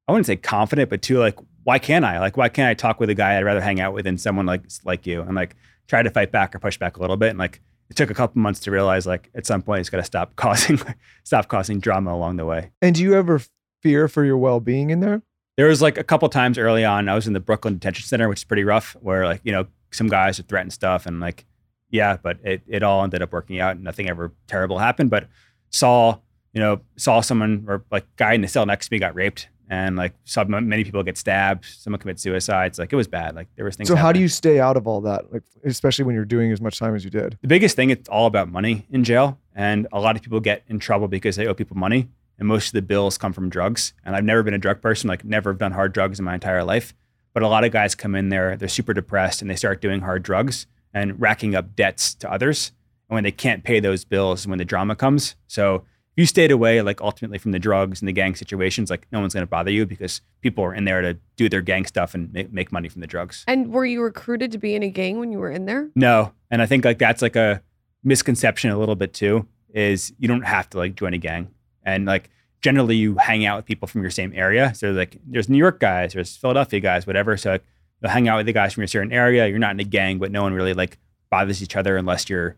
Speaker 5: I wouldn't say confident, but too like, why can't I? Like, why can't I talk with a guy I'd rather hang out with than someone like like you? And like, try to fight back or push back a little bit. And like, it took a couple months to realize like at some point it's got to stop causing stop causing drama along the way.
Speaker 6: And do you ever fear for your well being in there?
Speaker 5: There was like a couple times early on, I was in the Brooklyn Detention Center, which is pretty rough, where like, you know, some guys would threaten stuff and like, yeah, but it, it all ended up working out. Nothing ever terrible happened. But saw, you know, saw someone or like guy in the cell next to me got raped and like saw many people get stabbed, someone commit suicides. Like it was bad. Like there was things.
Speaker 6: So how do you stay out of all that? Like especially when you're doing as much time as you did.
Speaker 5: The biggest thing, it's all about money in jail. And a lot of people get in trouble because they owe people money. And most of the bills come from drugs. And I've never been a drug person, like never done hard drugs in my entire life. But a lot of guys come in there, they're super depressed and they start doing hard drugs and racking up debts to others. And when they can't pay those bills, when the drama comes. So you stayed away, like ultimately from the drugs and the gang situations, like no one's going to bother you because people are in there to do their gang stuff and make, make money from the drugs.
Speaker 7: And were you recruited to be in a gang when you were in there?
Speaker 5: No. And I think like that's like a misconception a little bit too, is you don't have to like join a gang. And like generally you hang out with people from your same area. So like there's New York guys, there's Philadelphia guys, whatever. So like, you'll hang out with the guys from your certain area. You're not in a gang, but no one really like bothers each other unless you're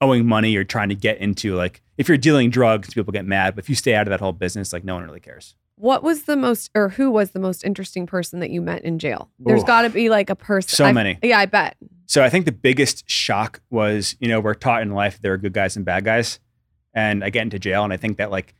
Speaker 5: owing money or trying to get into like if you're dealing drugs, people get mad. But if you stay out of that whole business, like no one really cares.
Speaker 7: What was the most, or who was the most interesting person that you met in jail? There's got to be like a person.
Speaker 5: So
Speaker 7: I've-
Speaker 5: many.
Speaker 7: Yeah, I bet.
Speaker 5: So I think the biggest shock was, you know, we're taught in life there are good guys and bad guys. And I get into jail and I think that like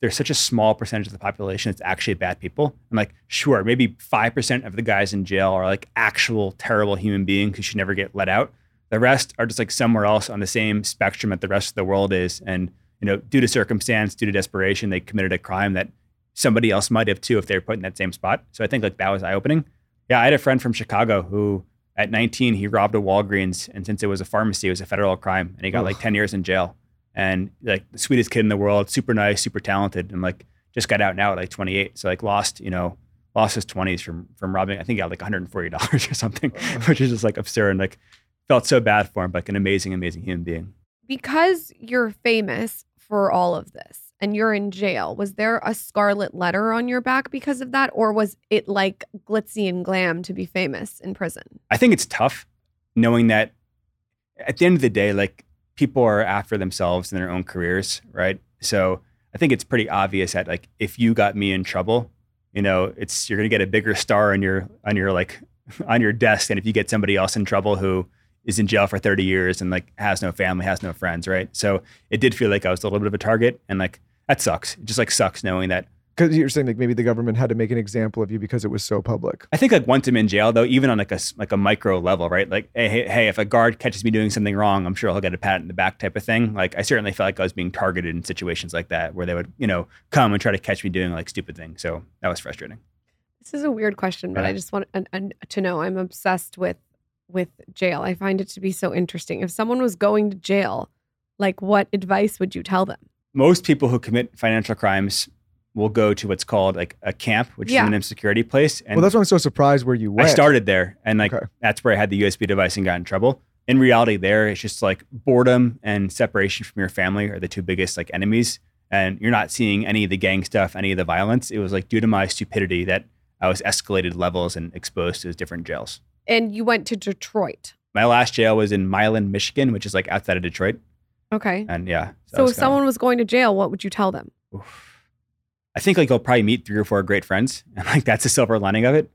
Speaker 5: there's such a small percentage of the population that's actually bad people. I'm like, sure, maybe 5% of the guys in jail are like actual terrible human beings who should never get let out. The rest are just like somewhere else on the same spectrum that the rest of the world is. And, you know, due to circumstance, due to desperation, they committed a crime that somebody else might have too if they were put in that same spot. So I think like that was eye opening. Yeah, I had a friend from Chicago who at 19 he robbed a Walgreens, and since it was a pharmacy, it was a federal crime, and he got like 10 years in jail. And like the sweetest kid in the world, super nice, super talented, and like just got out now at like 28. So like lost, you know, lost his 20s from from robbing. I think he got like 140 dollars or something, which is just like absurd. And like felt so bad for him, but like an amazing, amazing human being.
Speaker 7: Because you're famous for all of this and you're in jail, was there a scarlet letter on your back because of that? Or was it like glitzy and glam to be famous in prison?
Speaker 5: I think it's tough knowing that at the end of the day, like people are after themselves and their own careers, right? So I think it's pretty obvious that like if you got me in trouble, you know, it's you're gonna get a bigger star on your on your like on your desk than if you get somebody else in trouble who is in jail for 30 years and like has no family, has no friends, right? So it did feel like I was a little bit of a target and like that sucks. It just like sucks knowing that
Speaker 6: Because you're saying like maybe the government had to make an example of you because it was so public.
Speaker 5: I think like once I'm in jail though, even on like a like a micro level, right? Like, hey, hey, hey, if a guard catches me doing something wrong, I'm sure he'll get a pat in the back type of thing. Like, I certainly felt like I was being targeted in situations like that where they would, you know, come and try to catch me doing like stupid things. So that was frustrating.
Speaker 7: This is a weird question, but I just want an, an, to know. I'm obsessed with with jail. I find it to be so interesting. If someone was going to jail, like what advice would you tell them?
Speaker 5: Most people who commit financial crimes will go to what's called like a camp, which
Speaker 7: Yeah.
Speaker 5: is an insecurity place. And
Speaker 6: well, that's why I'm so surprised where you went.
Speaker 5: I started there, and like
Speaker 6: Okay.
Speaker 5: that's where I had the USB device and got in trouble. In reality, there it's just like boredom and separation from your family are the two biggest like enemies, and you're not seeing any of the gang stuff, any of the violence. It was like due to my stupidity that I was escalated levels and exposed to different jails.
Speaker 7: And you went to Detroit.
Speaker 5: My last jail was in Milan, Michigan, which is like outside of Detroit,
Speaker 7: Okay.
Speaker 5: and yeah. that
Speaker 7: So if
Speaker 5: kinda-
Speaker 7: someone was going to jail, what would you tell them?
Speaker 5: Oof. I think like you'll probably meet three or four great friends, and like that's the silver lining of it.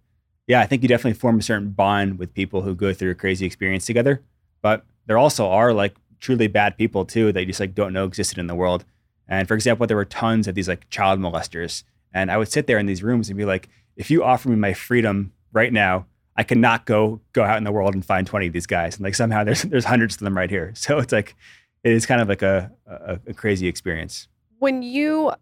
Speaker 5: Yeah, I think you definitely form a certain bond with people who go through a crazy experience together. But there also are like truly bad people too that you just like don't know existed in the world. And for example, there were tons of these like child molesters, and I would sit there in these rooms and be like, if you offer me my freedom right now, I cannot go go out in the world and find twenty of these guys. And like somehow there's there's hundreds of them right here. So it's like it is kind of like a, a, a crazy experience.
Speaker 7: When you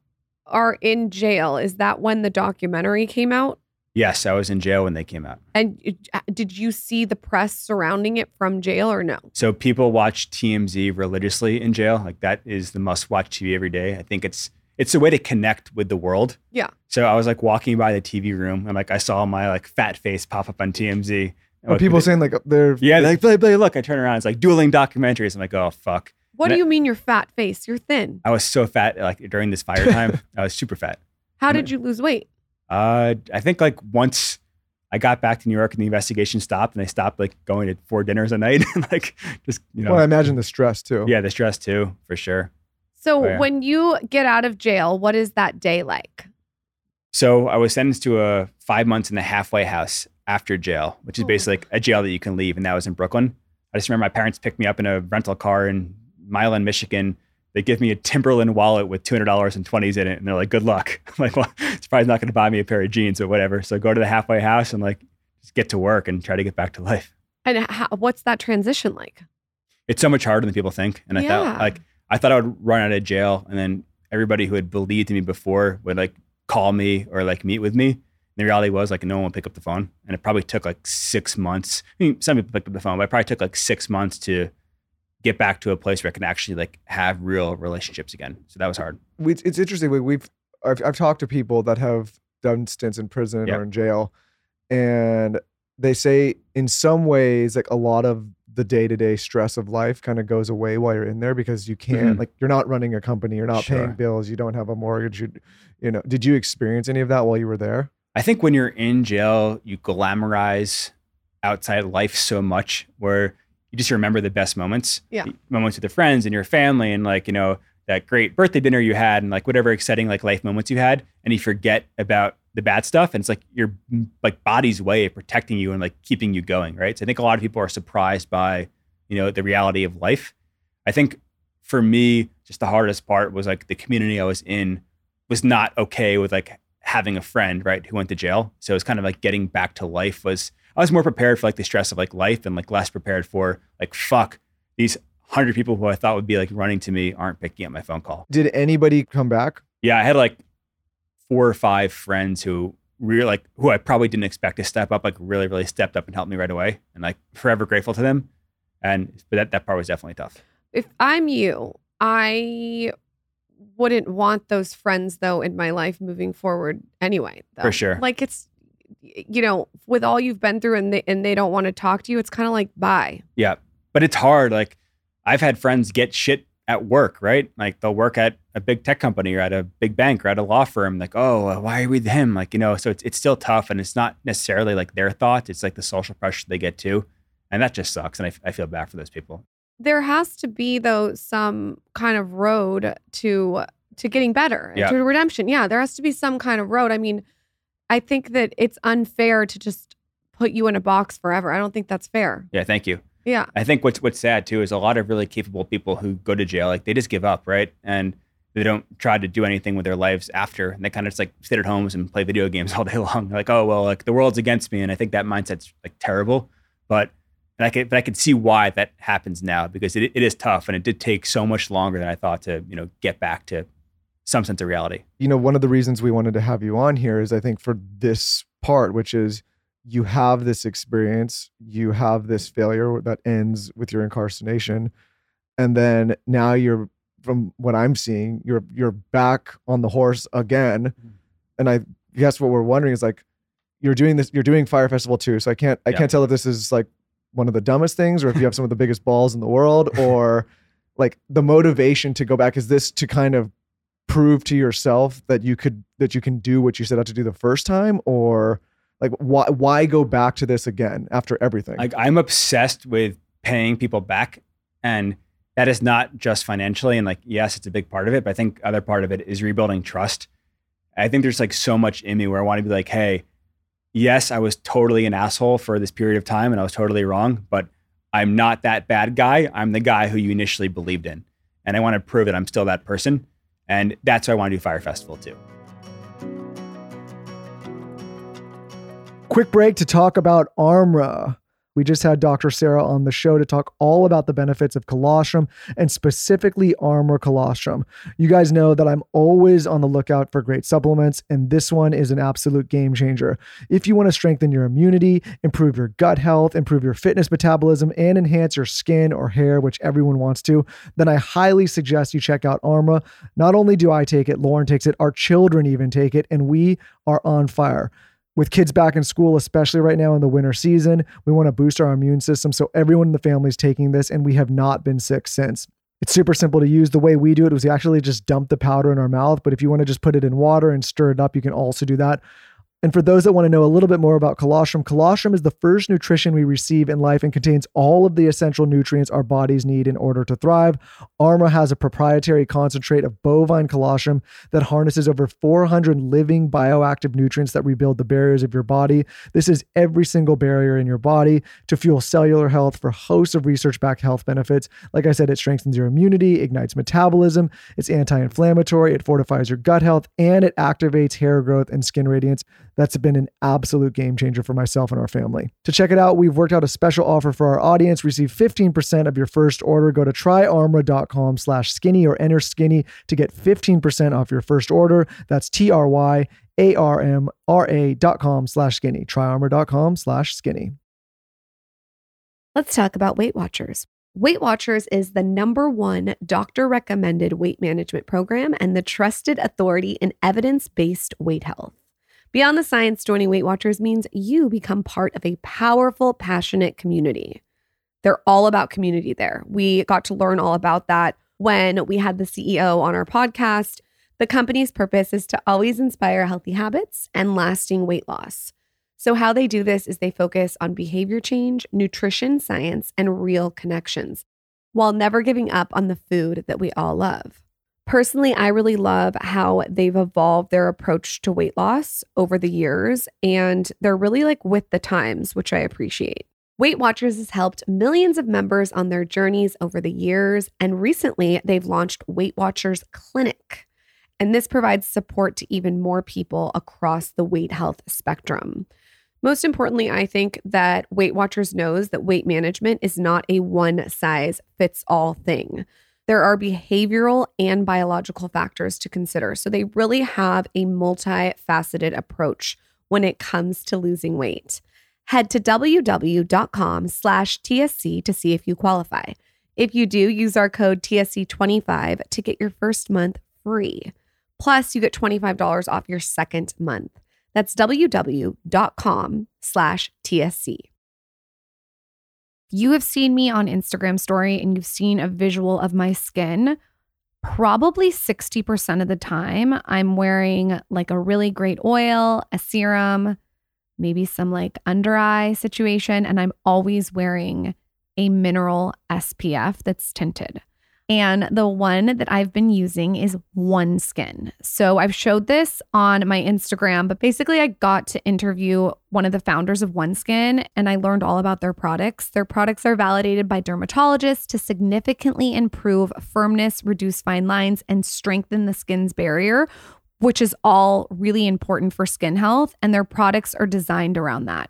Speaker 7: are in jail, is that when the documentary came out?
Speaker 5: Yes, I was in jail when they came out.
Speaker 7: And uh, did you see the press surrounding it from jail or no?
Speaker 5: So people watch TMZ religiously in jail. Like that is the must-watch TV every day. I think it's it's a way to connect with the world.
Speaker 7: Yeah.
Speaker 5: So I was like walking by the TV room and like I saw my like fat face pop up on TMZ.
Speaker 6: Are people saying like they're
Speaker 5: Yeah, they're like, "Billy, Billy, look. I turn around. It's like dueling documentaries. I'm like, oh fuck.
Speaker 7: What
Speaker 5: And
Speaker 7: do
Speaker 5: I-
Speaker 7: you mean you're fat face? You're thin.
Speaker 5: I was so fat like during this Fyre time. I was super fat.
Speaker 7: How
Speaker 5: And
Speaker 7: did you lose weight?
Speaker 5: Uh, I think like once I got back to New York and the investigation stopped and they stopped like going to four dinners a night and like just you know
Speaker 6: well, I imagine the stress too.
Speaker 5: yeah the stress too for sure.
Speaker 7: So
Speaker 5: Oh, yeah.
Speaker 7: when you get out of jail, what is that day like?
Speaker 5: So I was sentenced to a five months in the halfway house after jail, which is
Speaker 7: Oh.
Speaker 5: basically like a jail that you can leave, and that was in Brooklyn. I just remember my parents picked me up in a rental car in Milan, Michigan. They give me a Timberland wallet with two hundred dollars and twenties in it, and they're like, "Good luck." I'm like, "Well, it's probably not going to buy me a pair of jeans, or whatever." So go to the halfway house and like just get to work and try to get back to life.
Speaker 7: And how, what's that transition like?
Speaker 5: It's so much harder than people think, and I
Speaker 7: Yeah.
Speaker 5: thought like I thought I would run out of jail, and then everybody who had believed in me before would like call me or like meet with me. And the reality was like no one would pick up the phone, and it probably took like six months. I mean, some people picked up the phone, but it probably took like six months to get back to a place where I can actually like have real relationships again. So that was hard.
Speaker 6: we, it's interesting. We, we've I've, I've talked to people that have done stints in prison
Speaker 5: Yeah.
Speaker 6: or in jail, and they say in some ways like a lot of the day to day stress of life kind of goes away while you're in there because you can't
Speaker 5: Mhm.
Speaker 6: like you're not running a company, you're not
Speaker 5: Sure.
Speaker 6: paying bills, you don't have a mortgage. You, you know, did you experience any of that while you were there?
Speaker 5: I think when you're in jail, you glamorize outside life so much where you just remember the best moments.
Speaker 7: Yeah.
Speaker 5: Moments with your friends and your family and like, you know, that great birthday dinner you had and like whatever exciting like life moments you had. And you forget about the bad stuff. And it's like your like body's way of protecting you and like keeping you going. Right. So I think a lot of people are surprised by, you know, the reality of life. I think for me, just the hardest part was like the community I was in was not okay with like having a friend, right, who went to jail. So it's kind of like getting back to life was I was more prepared for like the stress of like life and like less prepared for like fuck these hundred people who I thought would be like running to me aren't picking up my phone call.
Speaker 6: Did anybody come back?
Speaker 5: Yeah, I had like four or five friends who really like who I probably didn't expect to step up, like really, really stepped up and helped me right away. And like forever grateful to them. And but that, that part was definitely tough.
Speaker 7: If I'm you, I wouldn't want those friends though in my life moving forward anyway. Though.
Speaker 5: For sure.
Speaker 7: Like it's you know, with all you've been through and they and they don't want to talk to you, it's kind of like bye.
Speaker 5: Yeah. But it's hard. Like I've had friends get shit at work, right? Like they'll work at a big tech company or at a big bank or at a law firm. Like, oh, why are we him? Like, you know, so it's, it's still tough and it's not necessarily like their thoughts. It's like the social pressure they get to. And that just sucks. And I, I feel bad for those people.
Speaker 7: There has to be though some kind of road to to getting better
Speaker 5: Yeah.
Speaker 7: to redemption. Yeah, there has to be some kind of road. I mean, I think that it's unfair to just put you in a box forever. I don't think that's fair.
Speaker 5: Yeah. Thank you.
Speaker 7: Yeah.
Speaker 5: I think what's what's sad too is a lot of really capable people who go to jail, like they just give up, right? And they don't try to do anything with their lives after. And they kind of just like sit at homes and play video games all day long. They're like, oh well, like the world's against me. And I think that mindset's like terrible. But and I can but I can see why that happens now because it, it is tough and it did take so much longer than I thought to, you know, get back to some sense of reality.
Speaker 6: you know, one of the reasons we wanted to have you on here is I think for this part, which is you have this experience, you have this failure that ends with your incarceration, and then now you're from what I'm seeing, you're you're back on the horse again. Mm. And I guess what we're wondering is like you're doing this you're doing Fyre Festival too. So I can't I
Speaker 5: Yeah.
Speaker 6: can't tell if this is like one of the dumbest things or if you have some of the biggest balls in the world or like the motivation to go back is this to kind of prove to yourself that you could that you can do what you set out to do the first time or like why why go back to this again after everything
Speaker 5: Like I'm obsessed with paying people back, and that is not just financially. And like, yes, it's a big part of it, but I think other part of it is rebuilding trust. I think there's like so much in me where I want to be like, hey, yes, I was totally an asshole for this period of time, and I was totally wrong, but I'm not that bad guy. I'm the guy who you initially believed in, and I want to prove that I'm still that person. And that's why I want to do Fyre Festival too.
Speaker 6: Quick break to talk about Armra. We just had Dr. Sarah on the show to talk all about the benefits of colostrum and specifically Armra colostrum. You guys know that I'm always on the lookout for great supplements, and this one is an absolute game changer. If you want to strengthen your immunity, improve your gut health, improve your fitness metabolism, and enhance your skin or hair, which everyone wants to, then I highly suggest you check out Armra. Not only do I take it, Lauryn takes it, our children even take it, and we are on fire with kids back in school, especially right now in the winter season, we want to boost our immune system. So everyone in the family is taking this, and we have not been sick since. It's super simple to use. The way we do it was we actually just dump the powder in our mouth. But if you want to just put it in water and stir it up, you can also do that. And for those that want to know a little bit more about colostrum, colostrum is the first nutrition we receive in life and contains all of the essential nutrients our bodies need in order to thrive. Armra has a proprietary concentrate of bovine colostrum that harnesses over 400 living bioactive nutrients that rebuild the barriers of your body. This is every single barrier in your body to fuel cellular health for hosts of research backed health benefits. Like I said, it strengthens your immunity, ignites metabolism, it's anti inflammatory, it fortifies your gut health, and it activates hair growth and skin radiance. That's been an absolute game changer for myself and our family. To check it out, we've worked out a special offer for our audience. Receive 15% of your first order. Go to tryarmra.com slash skinny or enter skinny to get 15% off your first order. That's T-R-Y A-R-M-R-A dot com slash skinny. Tryarmra.com slash skinny.
Speaker 8: Let's talk about Weight Watchers. Weight Watchers is the number one doctor recommended weight management program and the trusted authority in evidence based weight health. Beyond the science, joining Weight Watchers means you become part of a powerful, passionate community. They're all about community there. We got to learn all about that when we had the CEO on our podcast. The company's purpose is to always inspire healthy habits and lasting weight loss. So, how they do this is they focus on behavior change, nutrition science, and real connections while never giving up on the food that we all love. Personally, I really love how they've evolved their approach to weight loss over the years, and they're really like with the times, which I appreciate. Weight Watchers has helped millions of members on their journeys over the years, and recently they've launched Weight Watchers Clinic. And this provides support to even more people across the weight health spectrum. Most importantly, I think that Weight Watchers knows that weight management is not a one size fits all thing. There are behavioral and biological factors to consider. So they really have a multifaceted approach when it comes to losing weight. Head to www.com slash TSC to see if you qualify. If you do, use our code TSC25 to get your first month free. Plus, you get $25 off your second month. That's www.com slash TSC. You have seen me on Instagram story and you've seen a visual of my skin. Probably 60% of the time, I'm wearing like a really great oil, a serum, maybe some like under eye situation, and I'm always wearing a mineral SPF that's tinted. And the one that I've been using is OneSkin. So I've showed this on my Instagram, but basically, I got to interview one of the founders of OneSkin and I learned all about their products. Their products are validated by dermatologists to significantly improve firmness, reduce fine lines, and strengthen the skin's barrier, which is all really important for skin health. And their products are designed around that.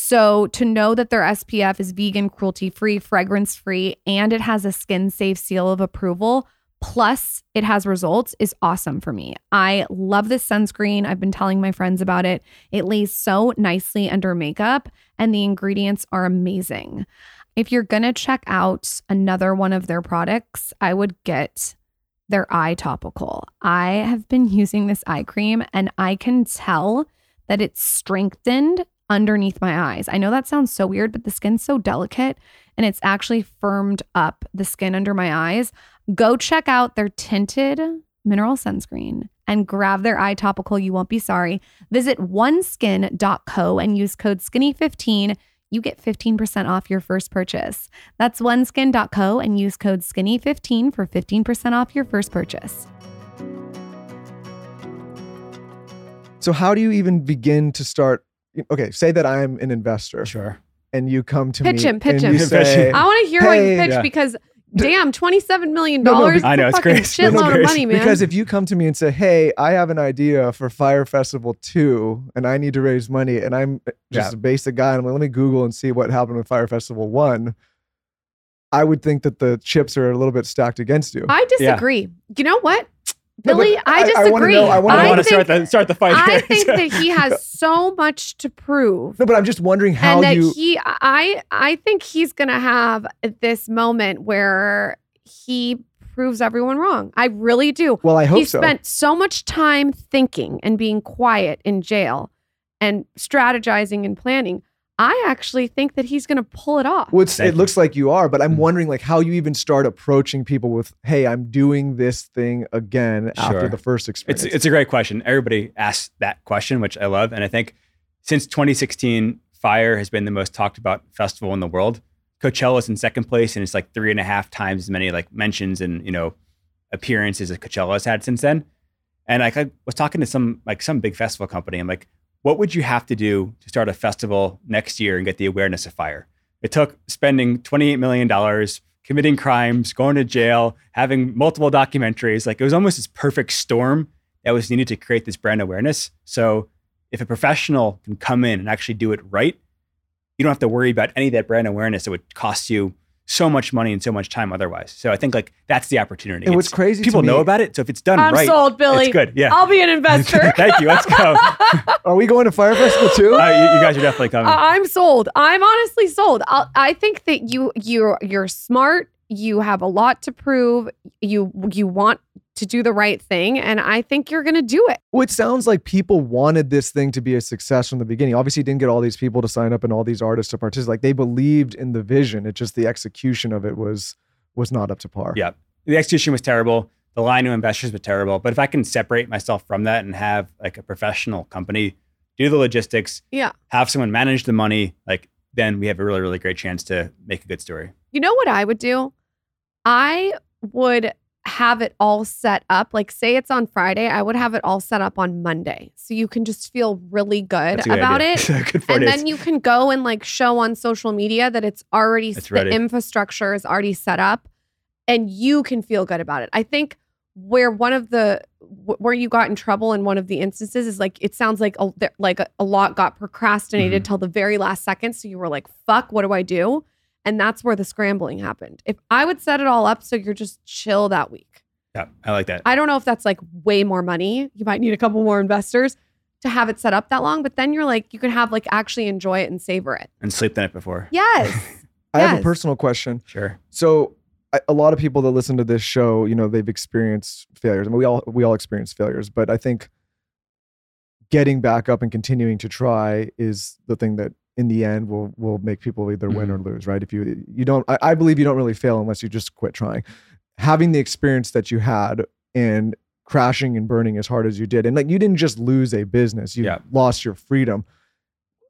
Speaker 8: So, to know that their SPF is vegan, cruelty free, fragrance free, and it has a skin safe seal of approval, plus it has results, is awesome for me. I love this sunscreen. I've been telling my friends about it. It lays so nicely under makeup, and the ingredients are amazing. If you're going to check out another one of their products, I would get their eye topical. I have been using this eye cream and I can tell that it's strengthened underneath my eyes. I know that sounds so weird, but the skin's so delicate and it's actually firmed up the skin under my eyes. Go check out their tinted mineral sunscreen and grab their eye topical. You won't be sorry. Visit oneskin.co and use code skinny15. You get 15% off your first purchase. That's oneskin.co and use code skinny15 for 15% off your first purchase.
Speaker 6: So how do you even begin to start? Okay, say that I'm an investor
Speaker 5: Sure.
Speaker 6: and you come to
Speaker 7: Pitch
Speaker 6: me
Speaker 7: him, pitch
Speaker 6: and
Speaker 7: him.
Speaker 5: Pitch
Speaker 6: say,
Speaker 5: him.
Speaker 7: I want to hear what you pitch
Speaker 5: yeah.
Speaker 7: because damn, twenty-seven million
Speaker 6: No, no,
Speaker 7: dollars.
Speaker 5: I know, it's crazy.
Speaker 7: shitload
Speaker 5: It's
Speaker 7: of
Speaker 5: crazy.
Speaker 7: money, man.
Speaker 6: Because if you come to me and say, "Hey, I have an idea for Fyre Festival 2 and I need to raise money," and I'm uh, just
Speaker 5: Yeah.
Speaker 6: a basic guy, and I'm like, "Let me Google and see what happened with Fyre Festival 1," I would think that the chips are a little bit stacked against you.
Speaker 7: I disagree. You know what,
Speaker 6: No, but
Speaker 7: Billy? I
Speaker 6: I- I
Speaker 7: disagree.
Speaker 6: I wanna
Speaker 5: I,
Speaker 6: I
Speaker 5: want to
Speaker 7: think,
Speaker 5: start the start the fight
Speaker 7: I think that he has so much to prove.
Speaker 6: no, but I'm just wondering how
Speaker 7: and that
Speaker 6: you.
Speaker 7: he I I think he's gonna have this moment where he proves everyone wrong. I really do.
Speaker 6: well, I hope
Speaker 7: he
Speaker 6: so.
Speaker 7: spent so much time thinking and being quiet in jail and strategizing and planning. I actually think that he's gonna pull it off.
Speaker 6: Well, it's, it looks like you are, but I'm
Speaker 5: Mhm.
Speaker 6: wondering like how you even start approaching people with, "Hey, I'm doing this thing again after the first experience."
Speaker 5: it's a great question. Everybody asks that question, which I love, and I think since 2016, Fyre has been the most talked about festival in the world. Coachella is in second place, and it's like three and a half times as many like mentions and you know appearances as has had since then. And like I was talking to some like some big festival company, I'm like, what would you have to do to start a festival next year and get the awareness of Fyre? It took spending 28 million dollars, committing crimes, going to jail, having multiple documentaries. Like it was almost this perfect storm that was needed to create this brand awareness. So if a professional can come in and actually do it right, you don't have to worry about any of that brand awareness that would cost you so much money and so much time otherwise. So I think like that's the opportunity.
Speaker 6: and what's
Speaker 5: It's-
Speaker 6: crazy, to
Speaker 5: people know about it. So if it's done
Speaker 7: I'm
Speaker 5: right,
Speaker 7: sold, Billy.
Speaker 5: it's good. Yeah.
Speaker 7: I'll be an investor.
Speaker 5: Thank you. Let's go.
Speaker 6: Are we going to Fyre Festival too?
Speaker 5: Uh, you, you guys are definitely coming.
Speaker 7: I- I'm sold. I'm honestly sold. I'll, I think that you you're you're smart. You have a lot to prove. You you want to do the right thing, and I think you're going to do it.
Speaker 6: Well, it sounds like people wanted this thing to be a success from the beginning. Obviously, didn't get all these people to sign up and all these artists to participate. Like they believed in the vision. It just the execution of it was was not up to par.
Speaker 5: Yeah. the execution was terrible. The line to investors was terrible. But if I can separate myself from that and have like a professional company do the logistics,
Speaker 7: Yeah.
Speaker 5: have someone manage the money, like then we have a really, really great chance to make a good story.
Speaker 7: You know what I would do? I would have it all set up. Like, say it's on Friday, I would have it all set up on Monday, so you can just feel really good
Speaker 5: good
Speaker 7: about
Speaker 5: idea.
Speaker 7: it.
Speaker 5: good
Speaker 7: and
Speaker 5: days.
Speaker 7: then you can go and like show on social media that it's already
Speaker 5: It's
Speaker 7: the
Speaker 5: ready.
Speaker 7: infrastructure is already set up and you can feel good about it i think where one of the where you got in trouble in one of the instances is like it sounds like a, like a, a lot got procrastinated
Speaker 5: Mm-hmm.
Speaker 7: till the very last second so you were like fuck what do i do and that's where the scrambling happened if i would set it all up so you're just chill that week
Speaker 5: yeah, I like that.
Speaker 7: i don't know if that's like way more money you might need a couple more investors to have it set up that long but then you're like you can have like actually enjoy it and savor it
Speaker 5: and sleep the night before.
Speaker 7: yes
Speaker 6: I have a personal question.
Speaker 5: Sure.
Speaker 6: So I, a lot of people that listen to this show, you know, they've experienced failures. I mean, we all we all experience failures, but I think getting back up and continuing to try is the thing that in the end will will make people either win or mm-hmm. lose, right? If you you don't I, I believe you don't really fail unless you just quit trying. Having the experience that you had and crashing and burning as hard as you did, and like you didn't just lose a business, you
Speaker 5: Yeah.
Speaker 6: lost your freedom.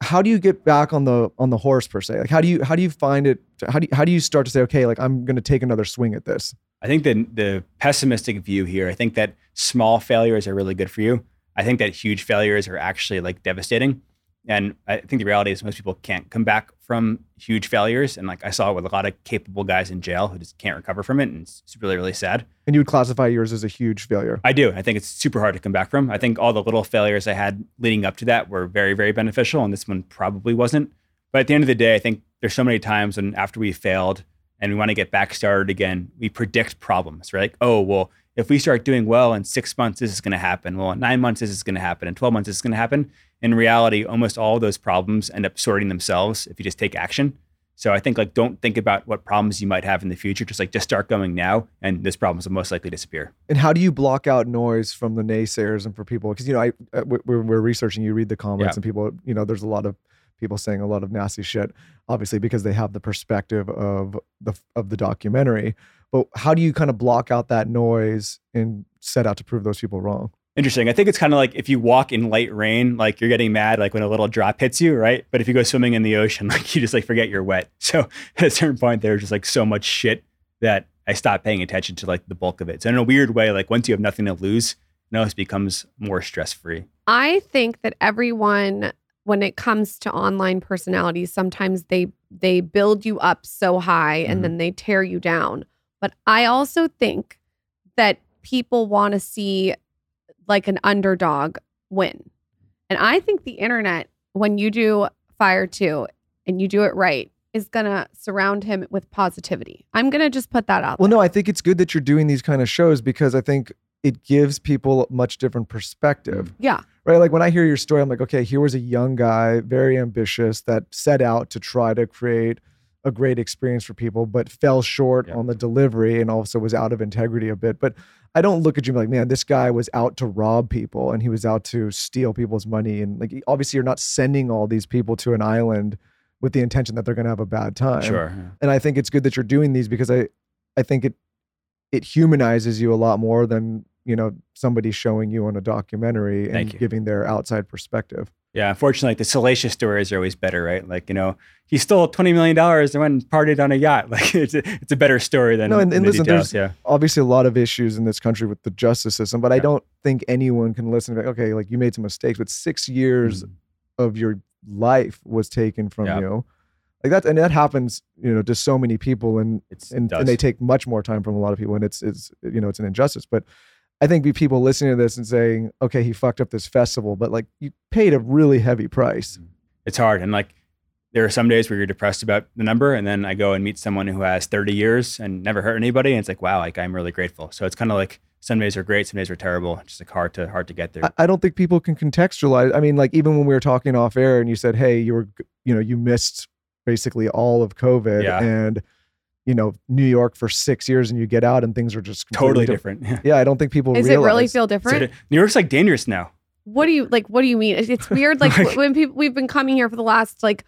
Speaker 6: How do you get back on the on the horse per se? Like how do you how do you find it? How do you, how do you start to say, okay, like I'm going to take another swing at this?
Speaker 5: I think the the pessimistic view here, I think that small failures are really good for you. I think that huge failures are actually like devastating. And I think the reality is most people can't come back from huge failures. And like I saw with a lot of capable guys in jail who just can't recover from it. And it's really, really sad.
Speaker 6: And you would classify yours as a huge failure.
Speaker 5: I do. I think it's super hard to come back from. I think all the little failures I had leading up to that were very, very beneficial, and this one probably wasn't. But at the end of the day, I think there's so many times when after we failed and we want to get back started again, we predict problems, right? Like, oh, well, if we start doing well in six months, this is going to happen. Well, in nine months, this is going to happen. In 12 months, this is going to happen. In reality, almost all those problems end up sorting themselves if you just take action. So I think like don't think about what problems you might have in the future. Just like just start going now, and those problems will most likely disappear.
Speaker 6: And how do you block out noise from the naysayers and for people? Because you know, I uh, we- we're, we're researching. You read the comments,
Speaker 5: Yeah.
Speaker 6: and people, you know, there's a lot of people saying a lot of nasty shit. Obviously, because they have the perspective of the of the documentary. But how do you kind of block out that noise and set out to prove those people wrong?
Speaker 5: Interesting. I think it's kind of like if you walk in light rain, like you're getting mad, like when a little drop hits you, right? But if you go swimming in the ocean, like you just like forget you're wet. So at a certain point, there's just like so much shit that I stopped paying attention to like the bulk of it. So in a weird way, like once you have nothing to lose, it becomes more stress free.
Speaker 7: I think that everyone when it comes to online personalities sometimes they they build you up so high and
Speaker 5: Mhm.
Speaker 7: then they tear you down. But I also think that people want to see like an underdog win. And I think the internet when you do Fyre 2 and you do it right is going to surround him with positivity. I'm going to just put that out
Speaker 6: Well,
Speaker 7: there.
Speaker 6: no, I think it's good that you're doing these kind of shows because I think it gives people a much different perspective.
Speaker 7: Yeah.
Speaker 6: right? Like when I hear your story, I'm like, okay, here was a young guy, very ambitious, that set out to try to create a great experience for people, but fell short
Speaker 5: Yeah.
Speaker 6: on the delivery and also was out of integrity a bit. But I don't look at you like, man, this guy was out to rob people and he was out to steal people's money. And like, obviously, you're not sending all these people to an island with the intention that they're going to have a bad time
Speaker 5: Sure.
Speaker 6: and I think it's good that you're doing these because I I think it it humanizes you a lot more than you know somebody showing you on a documentary and giving their outside perspective.
Speaker 5: Yeah, unfortunately, like the salacious stories are always better, right? Like you know, he stole twenty million dollars and went and partied on a yacht. Like it's a, it's a better story than
Speaker 6: No, and- and
Speaker 5: the
Speaker 6: listen,
Speaker 5: details.
Speaker 6: there's-
Speaker 5: Yeah,
Speaker 6: Obviously, a lot of issues in this country with the justice system, but I don't think anyone can listen to like, okay, like you made some mistakes, but six years
Speaker 5: Mhm.
Speaker 6: of your life was taken from
Speaker 5: Yeah.
Speaker 6: you. Like that, and that happens, you know, to so many people, and
Speaker 5: it's
Speaker 6: and, and they take much more time from a lot of people and it's it's you know it's an injustice but i think be people listening to this and saying okay he fucked up this festival but like you paid a really heavy price. Mm-hmm.
Speaker 5: It's hard and like there are some days where you're depressed about the number and then i go and meet someone who has 30 years and never hurt anybody and it's like wow like i'm really grateful. So it's kind of like some days are great some days are terrible. It's just like hard to hard to get there.
Speaker 6: I, I don't think people can contextualize i mean like even when we were talking off air and you said hey you were you know you missed basically all of covid
Speaker 5: Yeah.
Speaker 6: and you know new york for six years and you get out and things are just
Speaker 5: totally
Speaker 6: completely
Speaker 5: different
Speaker 6: yeah yeah. i don't think people
Speaker 7: Is it really
Speaker 6: realize-
Speaker 7: feel
Speaker 5: So
Speaker 7: different?
Speaker 5: new york's like dangerous now
Speaker 7: What do you like? What do you mean? It's- It's weird. Like
Speaker 5: Like-
Speaker 7: when people we've been coming here for the last like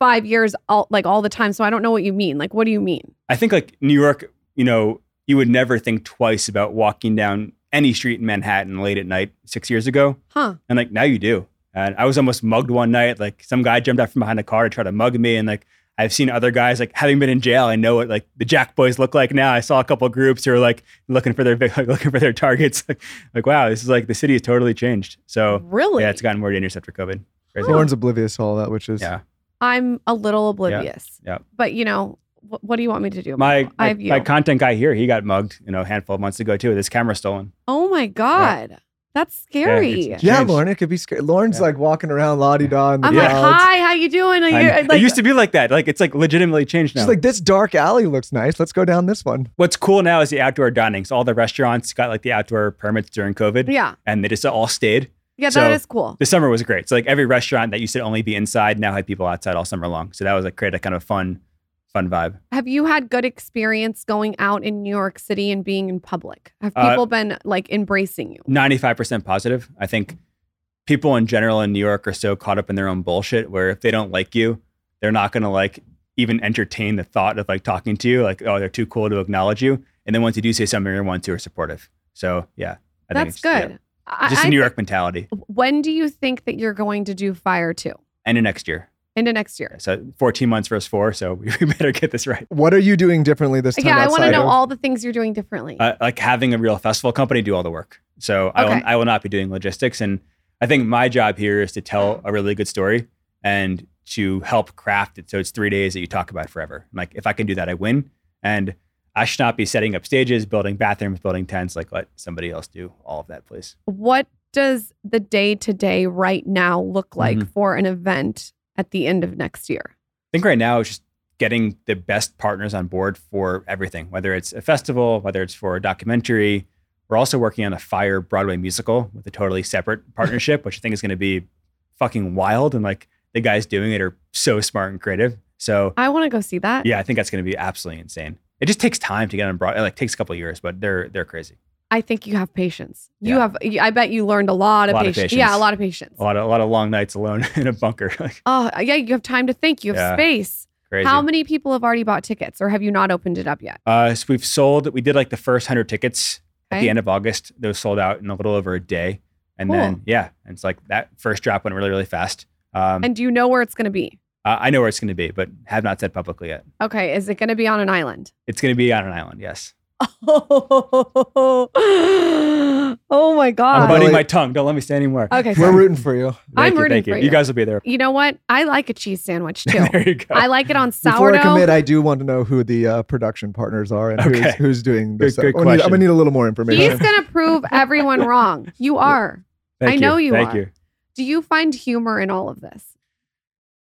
Speaker 7: five years, all like all the time. So I don't know what you mean. Like, what do you mean?
Speaker 5: I think like New York, you know, you would never think twice about walking down any street in Manhattan late at night six years ago.
Speaker 7: Huh?
Speaker 5: And like now you do. And I was almost mugged one night. Like some guy jumped out from behind a car to try to mug me. And like I've seen other guys like having been in jail. I know what like the Jack Boys look like now. I saw a couple groups who are like looking for their like, looking for their targets. Like, like wow, this is like the city has totally changed. So
Speaker 7: Really?
Speaker 5: yeah, it's gotten more dangerous after COVID. Crazy.
Speaker 6: lauryn's oblivious to all that which is
Speaker 5: Yeah.
Speaker 7: I'm a little oblivious.
Speaker 5: yeah.
Speaker 7: But you know, what, what do you want me to do?
Speaker 5: My
Speaker 7: I
Speaker 5: my,
Speaker 7: have you.
Speaker 5: my content guy here, he got mugged, you know, a handful of months ago too. This camera stolen.
Speaker 7: oh my god, that's scary.
Speaker 5: it's-
Speaker 6: yeah lauryn it could be scary lauryn's
Speaker 5: Yeah.
Speaker 6: like walking around la-di-da
Speaker 7: I'm like, hi, how you doing? Are you,
Speaker 5: uh,
Speaker 7: like,
Speaker 5: it used to be like that. Like it's like legitimately changed now.
Speaker 6: She's like, this dark alley looks nice. Let's go down this one.
Speaker 5: What's cool now is the outdoor dining. So all the restaurants got like the outdoor permits during COVID,
Speaker 7: yeah,
Speaker 5: and they just all stayed.
Speaker 7: yeah,
Speaker 5: So-
Speaker 7: that is cool.
Speaker 5: The summer was great. So like every restaurant that used to only be inside now had people outside all summer long. So that was like create a kind of fun, fun vibe.
Speaker 7: Have you had good experience going out in New York City and being in public? Have
Speaker 5: Uh,
Speaker 7: people been like embracing you?
Speaker 5: Ninety-five percent positive. I think people in general in New York are so caught up in their own bullshit where if they don't like you, they're not gonna like even entertain the thought of like talking to you. Like oh, they're too cool to acknowledge you. And then once you do say something, you're ones who are supportive. So yeah, I think
Speaker 7: That's
Speaker 5: yeah.
Speaker 7: good. I-
Speaker 5: Just a New York mentality.
Speaker 7: When do you think that you're going to do Fyre 2?
Speaker 5: End of next year.
Speaker 7: Into next year.
Speaker 5: So 14 months versus four. So we better get this right.
Speaker 6: What are you doing differently this time?
Speaker 7: Yeah, I want to know
Speaker 6: of-
Speaker 7: all the things you're doing differently.
Speaker 5: Uh, like having a real festival company do all the work. So I, will, I will not be doing logistics. And I think my job here is to tell a really good story and to help craft it. So it's three days that you talk about forever. Like if I can do that, I win. And I should not be setting up stages, building bathrooms, building tents. Like let somebody else do all of that, please.
Speaker 7: what does the day to day right now look like
Speaker 5: Mhm.
Speaker 7: for an event at the end of next year?
Speaker 5: I think right now it's just getting the best partners on board for everything, whether it's a festival, whether it's for a documentary. We're also working on a Fyre Broadway musical with a totally separate partnership, which I think is going to be fucking wild. And like the guys doing it are so smart and creative. So
Speaker 7: I want to go see that.
Speaker 5: yeah, I think that's going to be absolutely insane. It just takes time to get on broad. It like takes a couple of years, but they're they're crazy.
Speaker 7: I think you have patience. You
Speaker 5: Yeah.
Speaker 7: have. I bet you learned a lot of,
Speaker 5: A lot of
Speaker 7: patience.
Speaker 5: patience.
Speaker 7: Yeah, a lot of patience.
Speaker 5: A lot of a lot of long nights alone in a bunker.
Speaker 7: Oh, yeah. You have time to think. You have
Speaker 5: Yeah.
Speaker 7: space.
Speaker 5: crazy.
Speaker 7: How many people have already bought tickets, or have you not opened it up yet?
Speaker 5: Uh, so we've sold. We did like the first hundred tickets at the end of August. Those sold out in a little over a day, and
Speaker 7: Cool.
Speaker 5: then yeah, and it's like that first drop went really really fast. Um,
Speaker 7: And do you know where it's going to be?
Speaker 5: uh, I know where it's going to be, but have not said publicly yet.
Speaker 7: Okay, is it going to be on an island?
Speaker 5: It's going to be on an island. Yes.
Speaker 7: oh my God.
Speaker 5: I'm
Speaker 6: biting
Speaker 5: my tongue. Don't let me say anymore.
Speaker 7: Okay,
Speaker 6: We're rooting for you.
Speaker 5: Thank
Speaker 7: I'm
Speaker 5: you,
Speaker 7: rooting
Speaker 5: thank you.
Speaker 7: for
Speaker 5: You
Speaker 7: you.
Speaker 5: guys will be there.
Speaker 7: You know what? I like a cheese sandwich too.
Speaker 5: there you go.
Speaker 7: I like it on
Speaker 6: Before
Speaker 7: sourdough.
Speaker 6: I commit, I do want to know who the uh, production partners are and who's,
Speaker 5: Okay.
Speaker 6: who's doing this.
Speaker 5: Good- good
Speaker 6: I'm gonna need- I'm gonna need a little more information.
Speaker 7: He's going to prove everyone wrong. You are.
Speaker 5: Thank
Speaker 7: I know you are.
Speaker 5: Thank
Speaker 7: are.
Speaker 5: you.
Speaker 7: Do you find humor in all of this?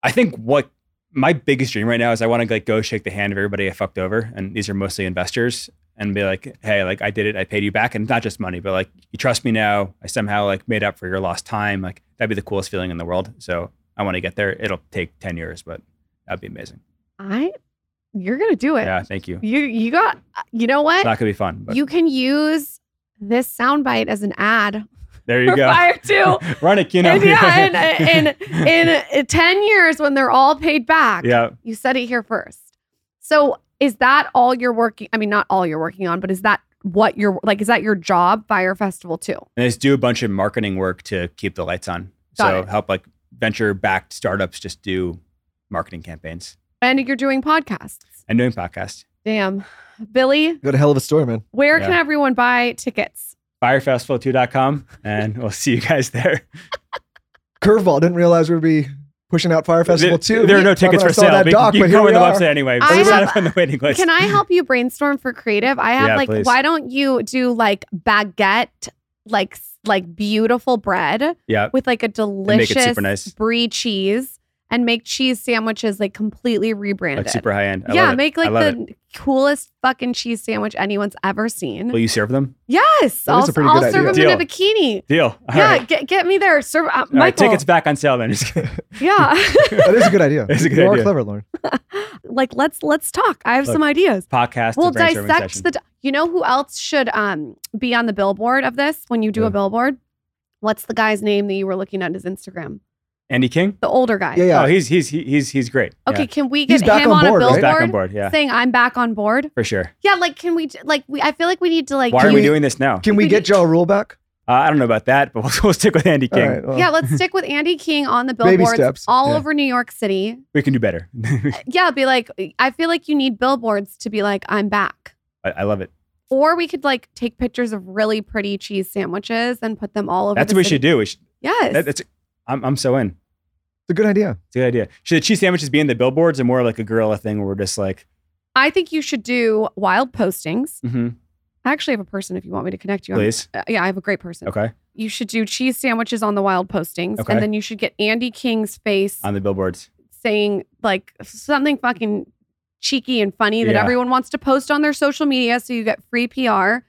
Speaker 5: I think what my biggest dream right now is I want to like go shake the hand of everybody I fucked over, and these are mostly investors, and be like, hey, like I did it, I paid you back, and not just money, but like you trust me now. I somehow like made up for your lost time. Like that'd be the coolest feeling in the world. So I want to get there. It'll take ten years, but that'd be amazing.
Speaker 7: I you're going to do it.
Speaker 5: Yeah, thank you.
Speaker 7: You you got you know what?
Speaker 5: It's not gonna be fun, but
Speaker 7: you can use this soundbite as an ad
Speaker 5: there you go.
Speaker 7: Fyre 2.
Speaker 5: Run it, you know.
Speaker 7: And yeah, in, in, in 10 years when they're all paid back,
Speaker 5: yeah.
Speaker 7: you said it here first. So is that all you're working? I mean, not all you're working on, but is that what you're like? Is that your job, Fyre Festival too?
Speaker 5: And I just do a bunch of marketing work to keep the lights on.
Speaker 7: Got
Speaker 5: so
Speaker 7: it.
Speaker 5: help like venture backed startups just do marketing campaigns
Speaker 7: And you're doing podcasts.
Speaker 5: and doing podcasts.
Speaker 7: Damn. Billy,
Speaker 6: Got a hell of a story, man.
Speaker 7: where can everyone buy tickets?
Speaker 5: firefestival2.com and we'll see you guys there.
Speaker 6: Curveball. Didn't realize we'd be pushing out Fyre Festival
Speaker 5: there,
Speaker 6: too.
Speaker 5: there are no tickets for sale.
Speaker 6: That
Speaker 5: but
Speaker 6: doc,
Speaker 5: you
Speaker 6: but
Speaker 5: can
Speaker 6: here
Speaker 5: go on
Speaker 6: we
Speaker 5: the
Speaker 6: are.
Speaker 5: website anyway.
Speaker 7: I have-
Speaker 5: up on the waiting list.
Speaker 7: Can I help you brainstorm for creative? I have
Speaker 5: Yeah,
Speaker 7: like,
Speaker 5: please.
Speaker 7: why don't you do like baguette, like like beautiful bread
Speaker 5: Yeah.
Speaker 7: with like a delicious
Speaker 5: super nice.
Speaker 7: brie cheese and make cheese sandwiches like completely rebranded.
Speaker 5: Like super high end. I
Speaker 7: yeah,
Speaker 5: love it.
Speaker 7: make
Speaker 5: I
Speaker 7: like
Speaker 5: love
Speaker 7: the
Speaker 5: it.
Speaker 7: coolest fucking cheese sandwich anyone's ever seen.
Speaker 5: Will you serve them?
Speaker 7: yes,
Speaker 6: That
Speaker 7: I'll,
Speaker 6: is a pretty
Speaker 7: I'll
Speaker 6: good
Speaker 7: serve
Speaker 6: idea.
Speaker 7: them in a bikini.
Speaker 5: Deal. All
Speaker 7: yeah,
Speaker 5: right.
Speaker 7: get get me there. Serve uh,
Speaker 5: All right,
Speaker 7: Michael.
Speaker 5: tickets back on sale then. Just.
Speaker 7: Yeah,
Speaker 6: That is a good idea.
Speaker 5: It's a good
Speaker 6: you are
Speaker 5: idea.
Speaker 6: clever, Lauryn.
Speaker 7: like let's let's talk. I have
Speaker 5: Look,
Speaker 7: some ideas.
Speaker 5: Podcast.
Speaker 7: We'll dissect
Speaker 5: session.
Speaker 7: the. You know who else should um be on the billboard of this when you do
Speaker 6: Yeah.
Speaker 7: a billboard? What's the guy's name that you were looking at his Instagram?
Speaker 5: Andy King.
Speaker 7: The older guy.
Speaker 6: Yeah, yeah.
Speaker 5: Oh, he's he's he's he's great.
Speaker 7: Okay,
Speaker 5: Yeah.
Speaker 7: can we get
Speaker 6: back
Speaker 7: him
Speaker 6: on
Speaker 7: on,
Speaker 6: board,
Speaker 7: a
Speaker 6: right?
Speaker 7: billboard
Speaker 5: He's back on board. Yeah,
Speaker 7: saying I'm back on board?
Speaker 5: for sure.
Speaker 7: Yeah, like can we like we? I feel like we need to like.
Speaker 5: Why are we
Speaker 6: we-
Speaker 5: doing this now?
Speaker 6: Can we
Speaker 7: We
Speaker 6: get
Speaker 7: did-
Speaker 6: Ja Rule back?
Speaker 5: Uh, I don't know about that, but we'll, we'll stick with Andy King.
Speaker 6: right, well,
Speaker 7: yeah, let's stick with Andy King on the
Speaker 6: Baby
Speaker 7: billboards
Speaker 6: steps,
Speaker 7: all
Speaker 6: yeah.
Speaker 7: over New York City.
Speaker 5: We can do better.
Speaker 7: Yeah, be like, I feel like you need billboards to be like, I'm back.
Speaker 5: I, I love it.
Speaker 7: Or we could like take pictures of really pretty cheese sandwiches and put them all over.
Speaker 5: That's
Speaker 7: the
Speaker 5: what we
Speaker 7: city.
Speaker 5: should do. We should,
Speaker 7: Yes.
Speaker 5: that, that's. I'm I'm so in.
Speaker 6: It's a good idea.
Speaker 5: It's a good idea. Should the cheese sandwiches be in the billboards or more like a gorilla thing where we're just like,
Speaker 7: I think you should do wild postings.
Speaker 5: mhm,
Speaker 7: I actually have a person if you want me to connect you.
Speaker 5: please?
Speaker 7: Uh, yeah, I have a great person.
Speaker 5: Okay.
Speaker 7: You should do cheese sandwiches on the wild postings,
Speaker 5: Okay.
Speaker 7: and then you should get Andy King's face
Speaker 5: On the billboards.
Speaker 7: saying like something fucking cheeky and funny that
Speaker 5: Yeah.
Speaker 7: everyone wants to post on their social media, so you get free PR,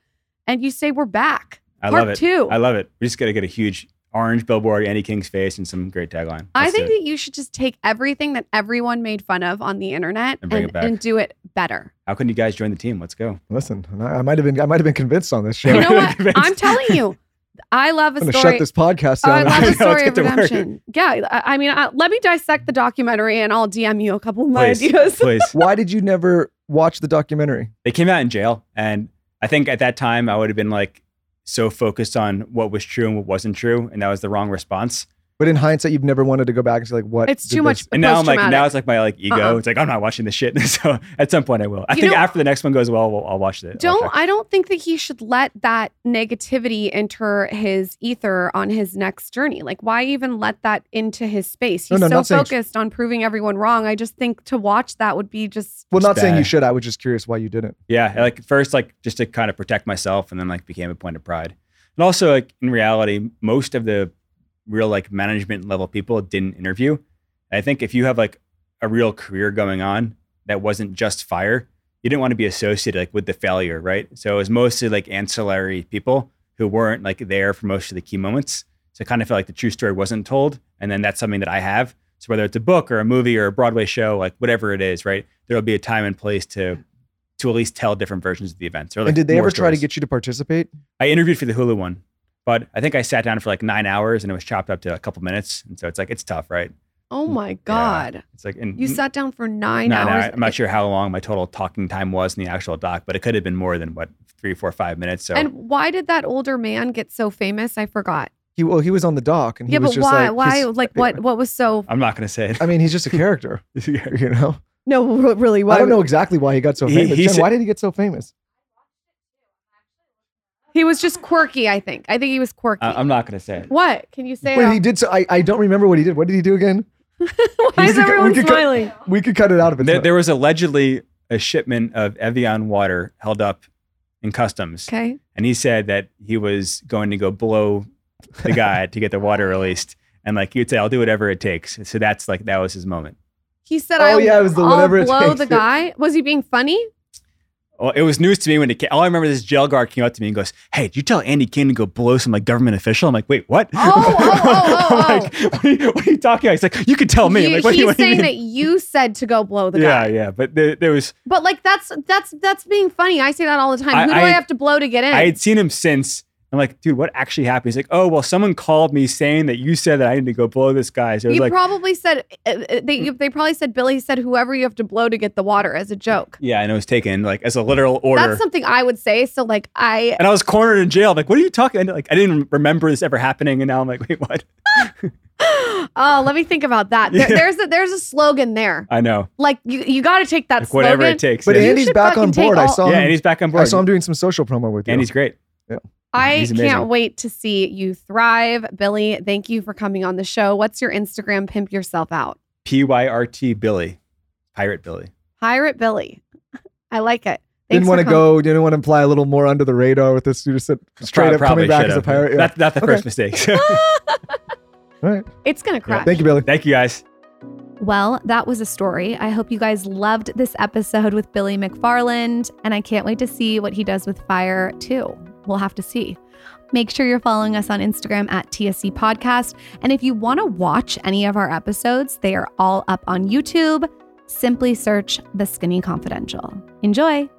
Speaker 7: and you say we're back.
Speaker 5: I
Speaker 7: Part
Speaker 5: love it.
Speaker 7: two.
Speaker 5: I love it. We just got to get a huge orange billboard, Andy King's face, and some great tagline.
Speaker 7: I
Speaker 5: Let's
Speaker 7: think that you should just take everything that everyone made fun of on the internet
Speaker 5: And bring
Speaker 7: and,
Speaker 5: it back.
Speaker 7: and do it better.
Speaker 5: How can you guys join the team? Let's go.
Speaker 6: Listen, I, I might have been I might have been convinced on this show.
Speaker 7: You know what? I'm telling you, I love a
Speaker 6: I'm
Speaker 7: story.
Speaker 6: shut this podcast
Speaker 7: Oh, I love
Speaker 5: I
Speaker 7: a
Speaker 5: know,
Speaker 7: story
Speaker 5: let's
Speaker 7: of
Speaker 5: get to work.
Speaker 7: redemption. Yeah, I, I mean, uh, let me dissect the documentary, and I'll DM you a couple of my
Speaker 5: Please.
Speaker 7: ideas.
Speaker 5: Please.
Speaker 6: Why did you never watch the documentary?
Speaker 5: they came out in jail and i think at that time i would have been like so focused on what was true and what wasn't true and that was the wrong response
Speaker 6: But in hindsight, you've never wanted to go back and say like, what?
Speaker 7: It's too much
Speaker 5: and now i'm like now it's like my like ego
Speaker 7: Uh-uh.
Speaker 5: it's like i'm not watching this shit so at some point i will i
Speaker 7: You
Speaker 5: think
Speaker 7: know-
Speaker 5: after the next one goes well we'll i'll watch it
Speaker 7: Don't. I don't think that he should let that negativity enter his ether on his next journey. Like why even let that into his space?
Speaker 6: No,
Speaker 7: He's
Speaker 6: no,
Speaker 7: so
Speaker 6: not saying-
Speaker 7: focused on proving everyone wrong. I just think to watch that would be just
Speaker 6: Well, not saying you should. I was just curious why you didn't.
Speaker 5: yeah like first like just to kind of protect myself and then like became a point of pride and also like in reality most of the real like management level people didn't interview i think if you have like a real career going on that wasn't just Fyre you didn't want to be associated like with the failure right so it was mostly like ancillary people who weren't like there for most of the key moments so i kind of felt like the true story wasn't told and then that's something that i have So whether it's a book or a movie or a Broadway show, like whatever it is, right? There'll be a time and place to to at least tell different versions of the events. Or like
Speaker 6: and did they ever try to get you to participate?
Speaker 5: I interviewed for the Hulu one, but I think I sat down for like nine hours and it was chopped up to a couple minutes. And so it's like it's tough, right?
Speaker 7: Oh my God.
Speaker 5: It's like and
Speaker 7: You sat down for nine
Speaker 5: nine
Speaker 7: hours.
Speaker 5: hours. I'm not sure how long my total talking time was in the actual doc, but it could have been more than what three, four, five minutes. So
Speaker 7: And why did that older man get so famous? I forgot.
Speaker 6: He well, he was on the doc, and he
Speaker 7: yeah,
Speaker 6: was
Speaker 7: but
Speaker 6: just
Speaker 7: why?
Speaker 6: like,
Speaker 7: why? Like, what? What was so?
Speaker 5: I'm not going to say it.
Speaker 6: I mean, he's just a character, you know.
Speaker 7: No, really. Why?
Speaker 6: I don't know exactly why he got so
Speaker 5: He-
Speaker 6: famous.
Speaker 5: he
Speaker 6: Jen,
Speaker 5: said-
Speaker 6: why did he get so famous?
Speaker 7: He was just quirky. I think. I think he was quirky.
Speaker 5: I- I'm not going to say it.
Speaker 7: what? Can you say?
Speaker 6: Wait,
Speaker 7: it
Speaker 6: he did so. I, I don't remember what he did. What did he do again?
Speaker 7: Why
Speaker 6: He's
Speaker 7: is
Speaker 6: the- we
Speaker 7: everyone
Speaker 6: could cut-
Speaker 7: smiling?
Speaker 6: We could cut it out of it.
Speaker 5: There, there was allegedly a shipment of Evian water held up in customs,
Speaker 7: Okay.
Speaker 5: and he said that he was going to go blow the guy to get the water released, and like you'd say, "I'll do whatever it takes." So that's like that was his moment.
Speaker 7: He said,
Speaker 6: Oh,
Speaker 7: "I'll,
Speaker 6: yeah, it was the
Speaker 7: I'll
Speaker 6: whatever it
Speaker 7: blow
Speaker 6: takes.
Speaker 7: the guy." Was he being funny?
Speaker 5: Well, it was news to me when it came. All I remember is this jail guard came up to me and goes, "Hey, did you tell Andy King to go blow some like government official?" I'm like, "Wait, what?"
Speaker 7: Oh, oh, oh, oh, oh,
Speaker 5: I'm oh. like, what are, you, what are you talking about? He's like, "You can tell me." I'm like, what do you,
Speaker 7: he's
Speaker 5: what
Speaker 7: saying that you said to go blow the
Speaker 5: yeah,
Speaker 7: guy.
Speaker 5: yeah, but there, there was.
Speaker 7: But like that's that's that's being funny. I say that all the time.
Speaker 5: I-
Speaker 7: Who do I,
Speaker 5: I-
Speaker 7: have to blow to get in?
Speaker 5: I had seen him since. I'm like, dude, what actually happened? He's like, oh, well, someone called me saying that you said that I need to go blow this guy. So
Speaker 7: you
Speaker 5: like,
Speaker 7: probably said uh, uh, they you- they probably said Billy said whoever you have to blow to get the water as a joke.
Speaker 5: yeah, and it was taken like as a literal order.
Speaker 7: That's something I would say. So like I
Speaker 5: and I was cornered in jail. Like, what are you talking? And like, I didn't remember this ever happening, and now I'm like, wait, what?
Speaker 7: oh let me think about that. There,
Speaker 5: Yeah.
Speaker 7: there's a there's a slogan there.
Speaker 5: I know,
Speaker 7: Like you you got to take that
Speaker 5: like,
Speaker 7: slogan.
Speaker 5: whatever it takes.
Speaker 6: But
Speaker 5: yeah.
Speaker 6: Andy's back on
Speaker 7: fucking take
Speaker 6: board. I saw
Speaker 5: yeah,
Speaker 6: him.
Speaker 5: and he's back on board.
Speaker 6: I saw him doing some social promo with you.
Speaker 5: and he's great.
Speaker 7: I can't wait to see you thrive, Billy. Thank you for coming on the show. What's your Instagram? Pimp yourself out.
Speaker 5: P Y R T Billy, Pirate Billy.
Speaker 7: Pirate Billy. I like it.
Speaker 6: didn't want to
Speaker 7: com-
Speaker 6: go. Didn't want to fly a little more under the radar with this. You just said straight up coming back as a pirate. Yeah.
Speaker 5: Not, not the
Speaker 6: Okay.
Speaker 5: first mistake.
Speaker 6: All right.
Speaker 7: It's gonna crash.
Speaker 6: Thank you, Billy.
Speaker 5: Thank you, guys.
Speaker 8: Well, that was a story. I hope you guys loved this episode with Billy McFarland, and I can't wait to see what he does with Fyre too. We'll have to see. Make sure you're following us on Instagram at TSC Podcast. And if you want to watch any of our episodes, they are all up on YouTube. Simply search The Skinny Confidential. Enjoy.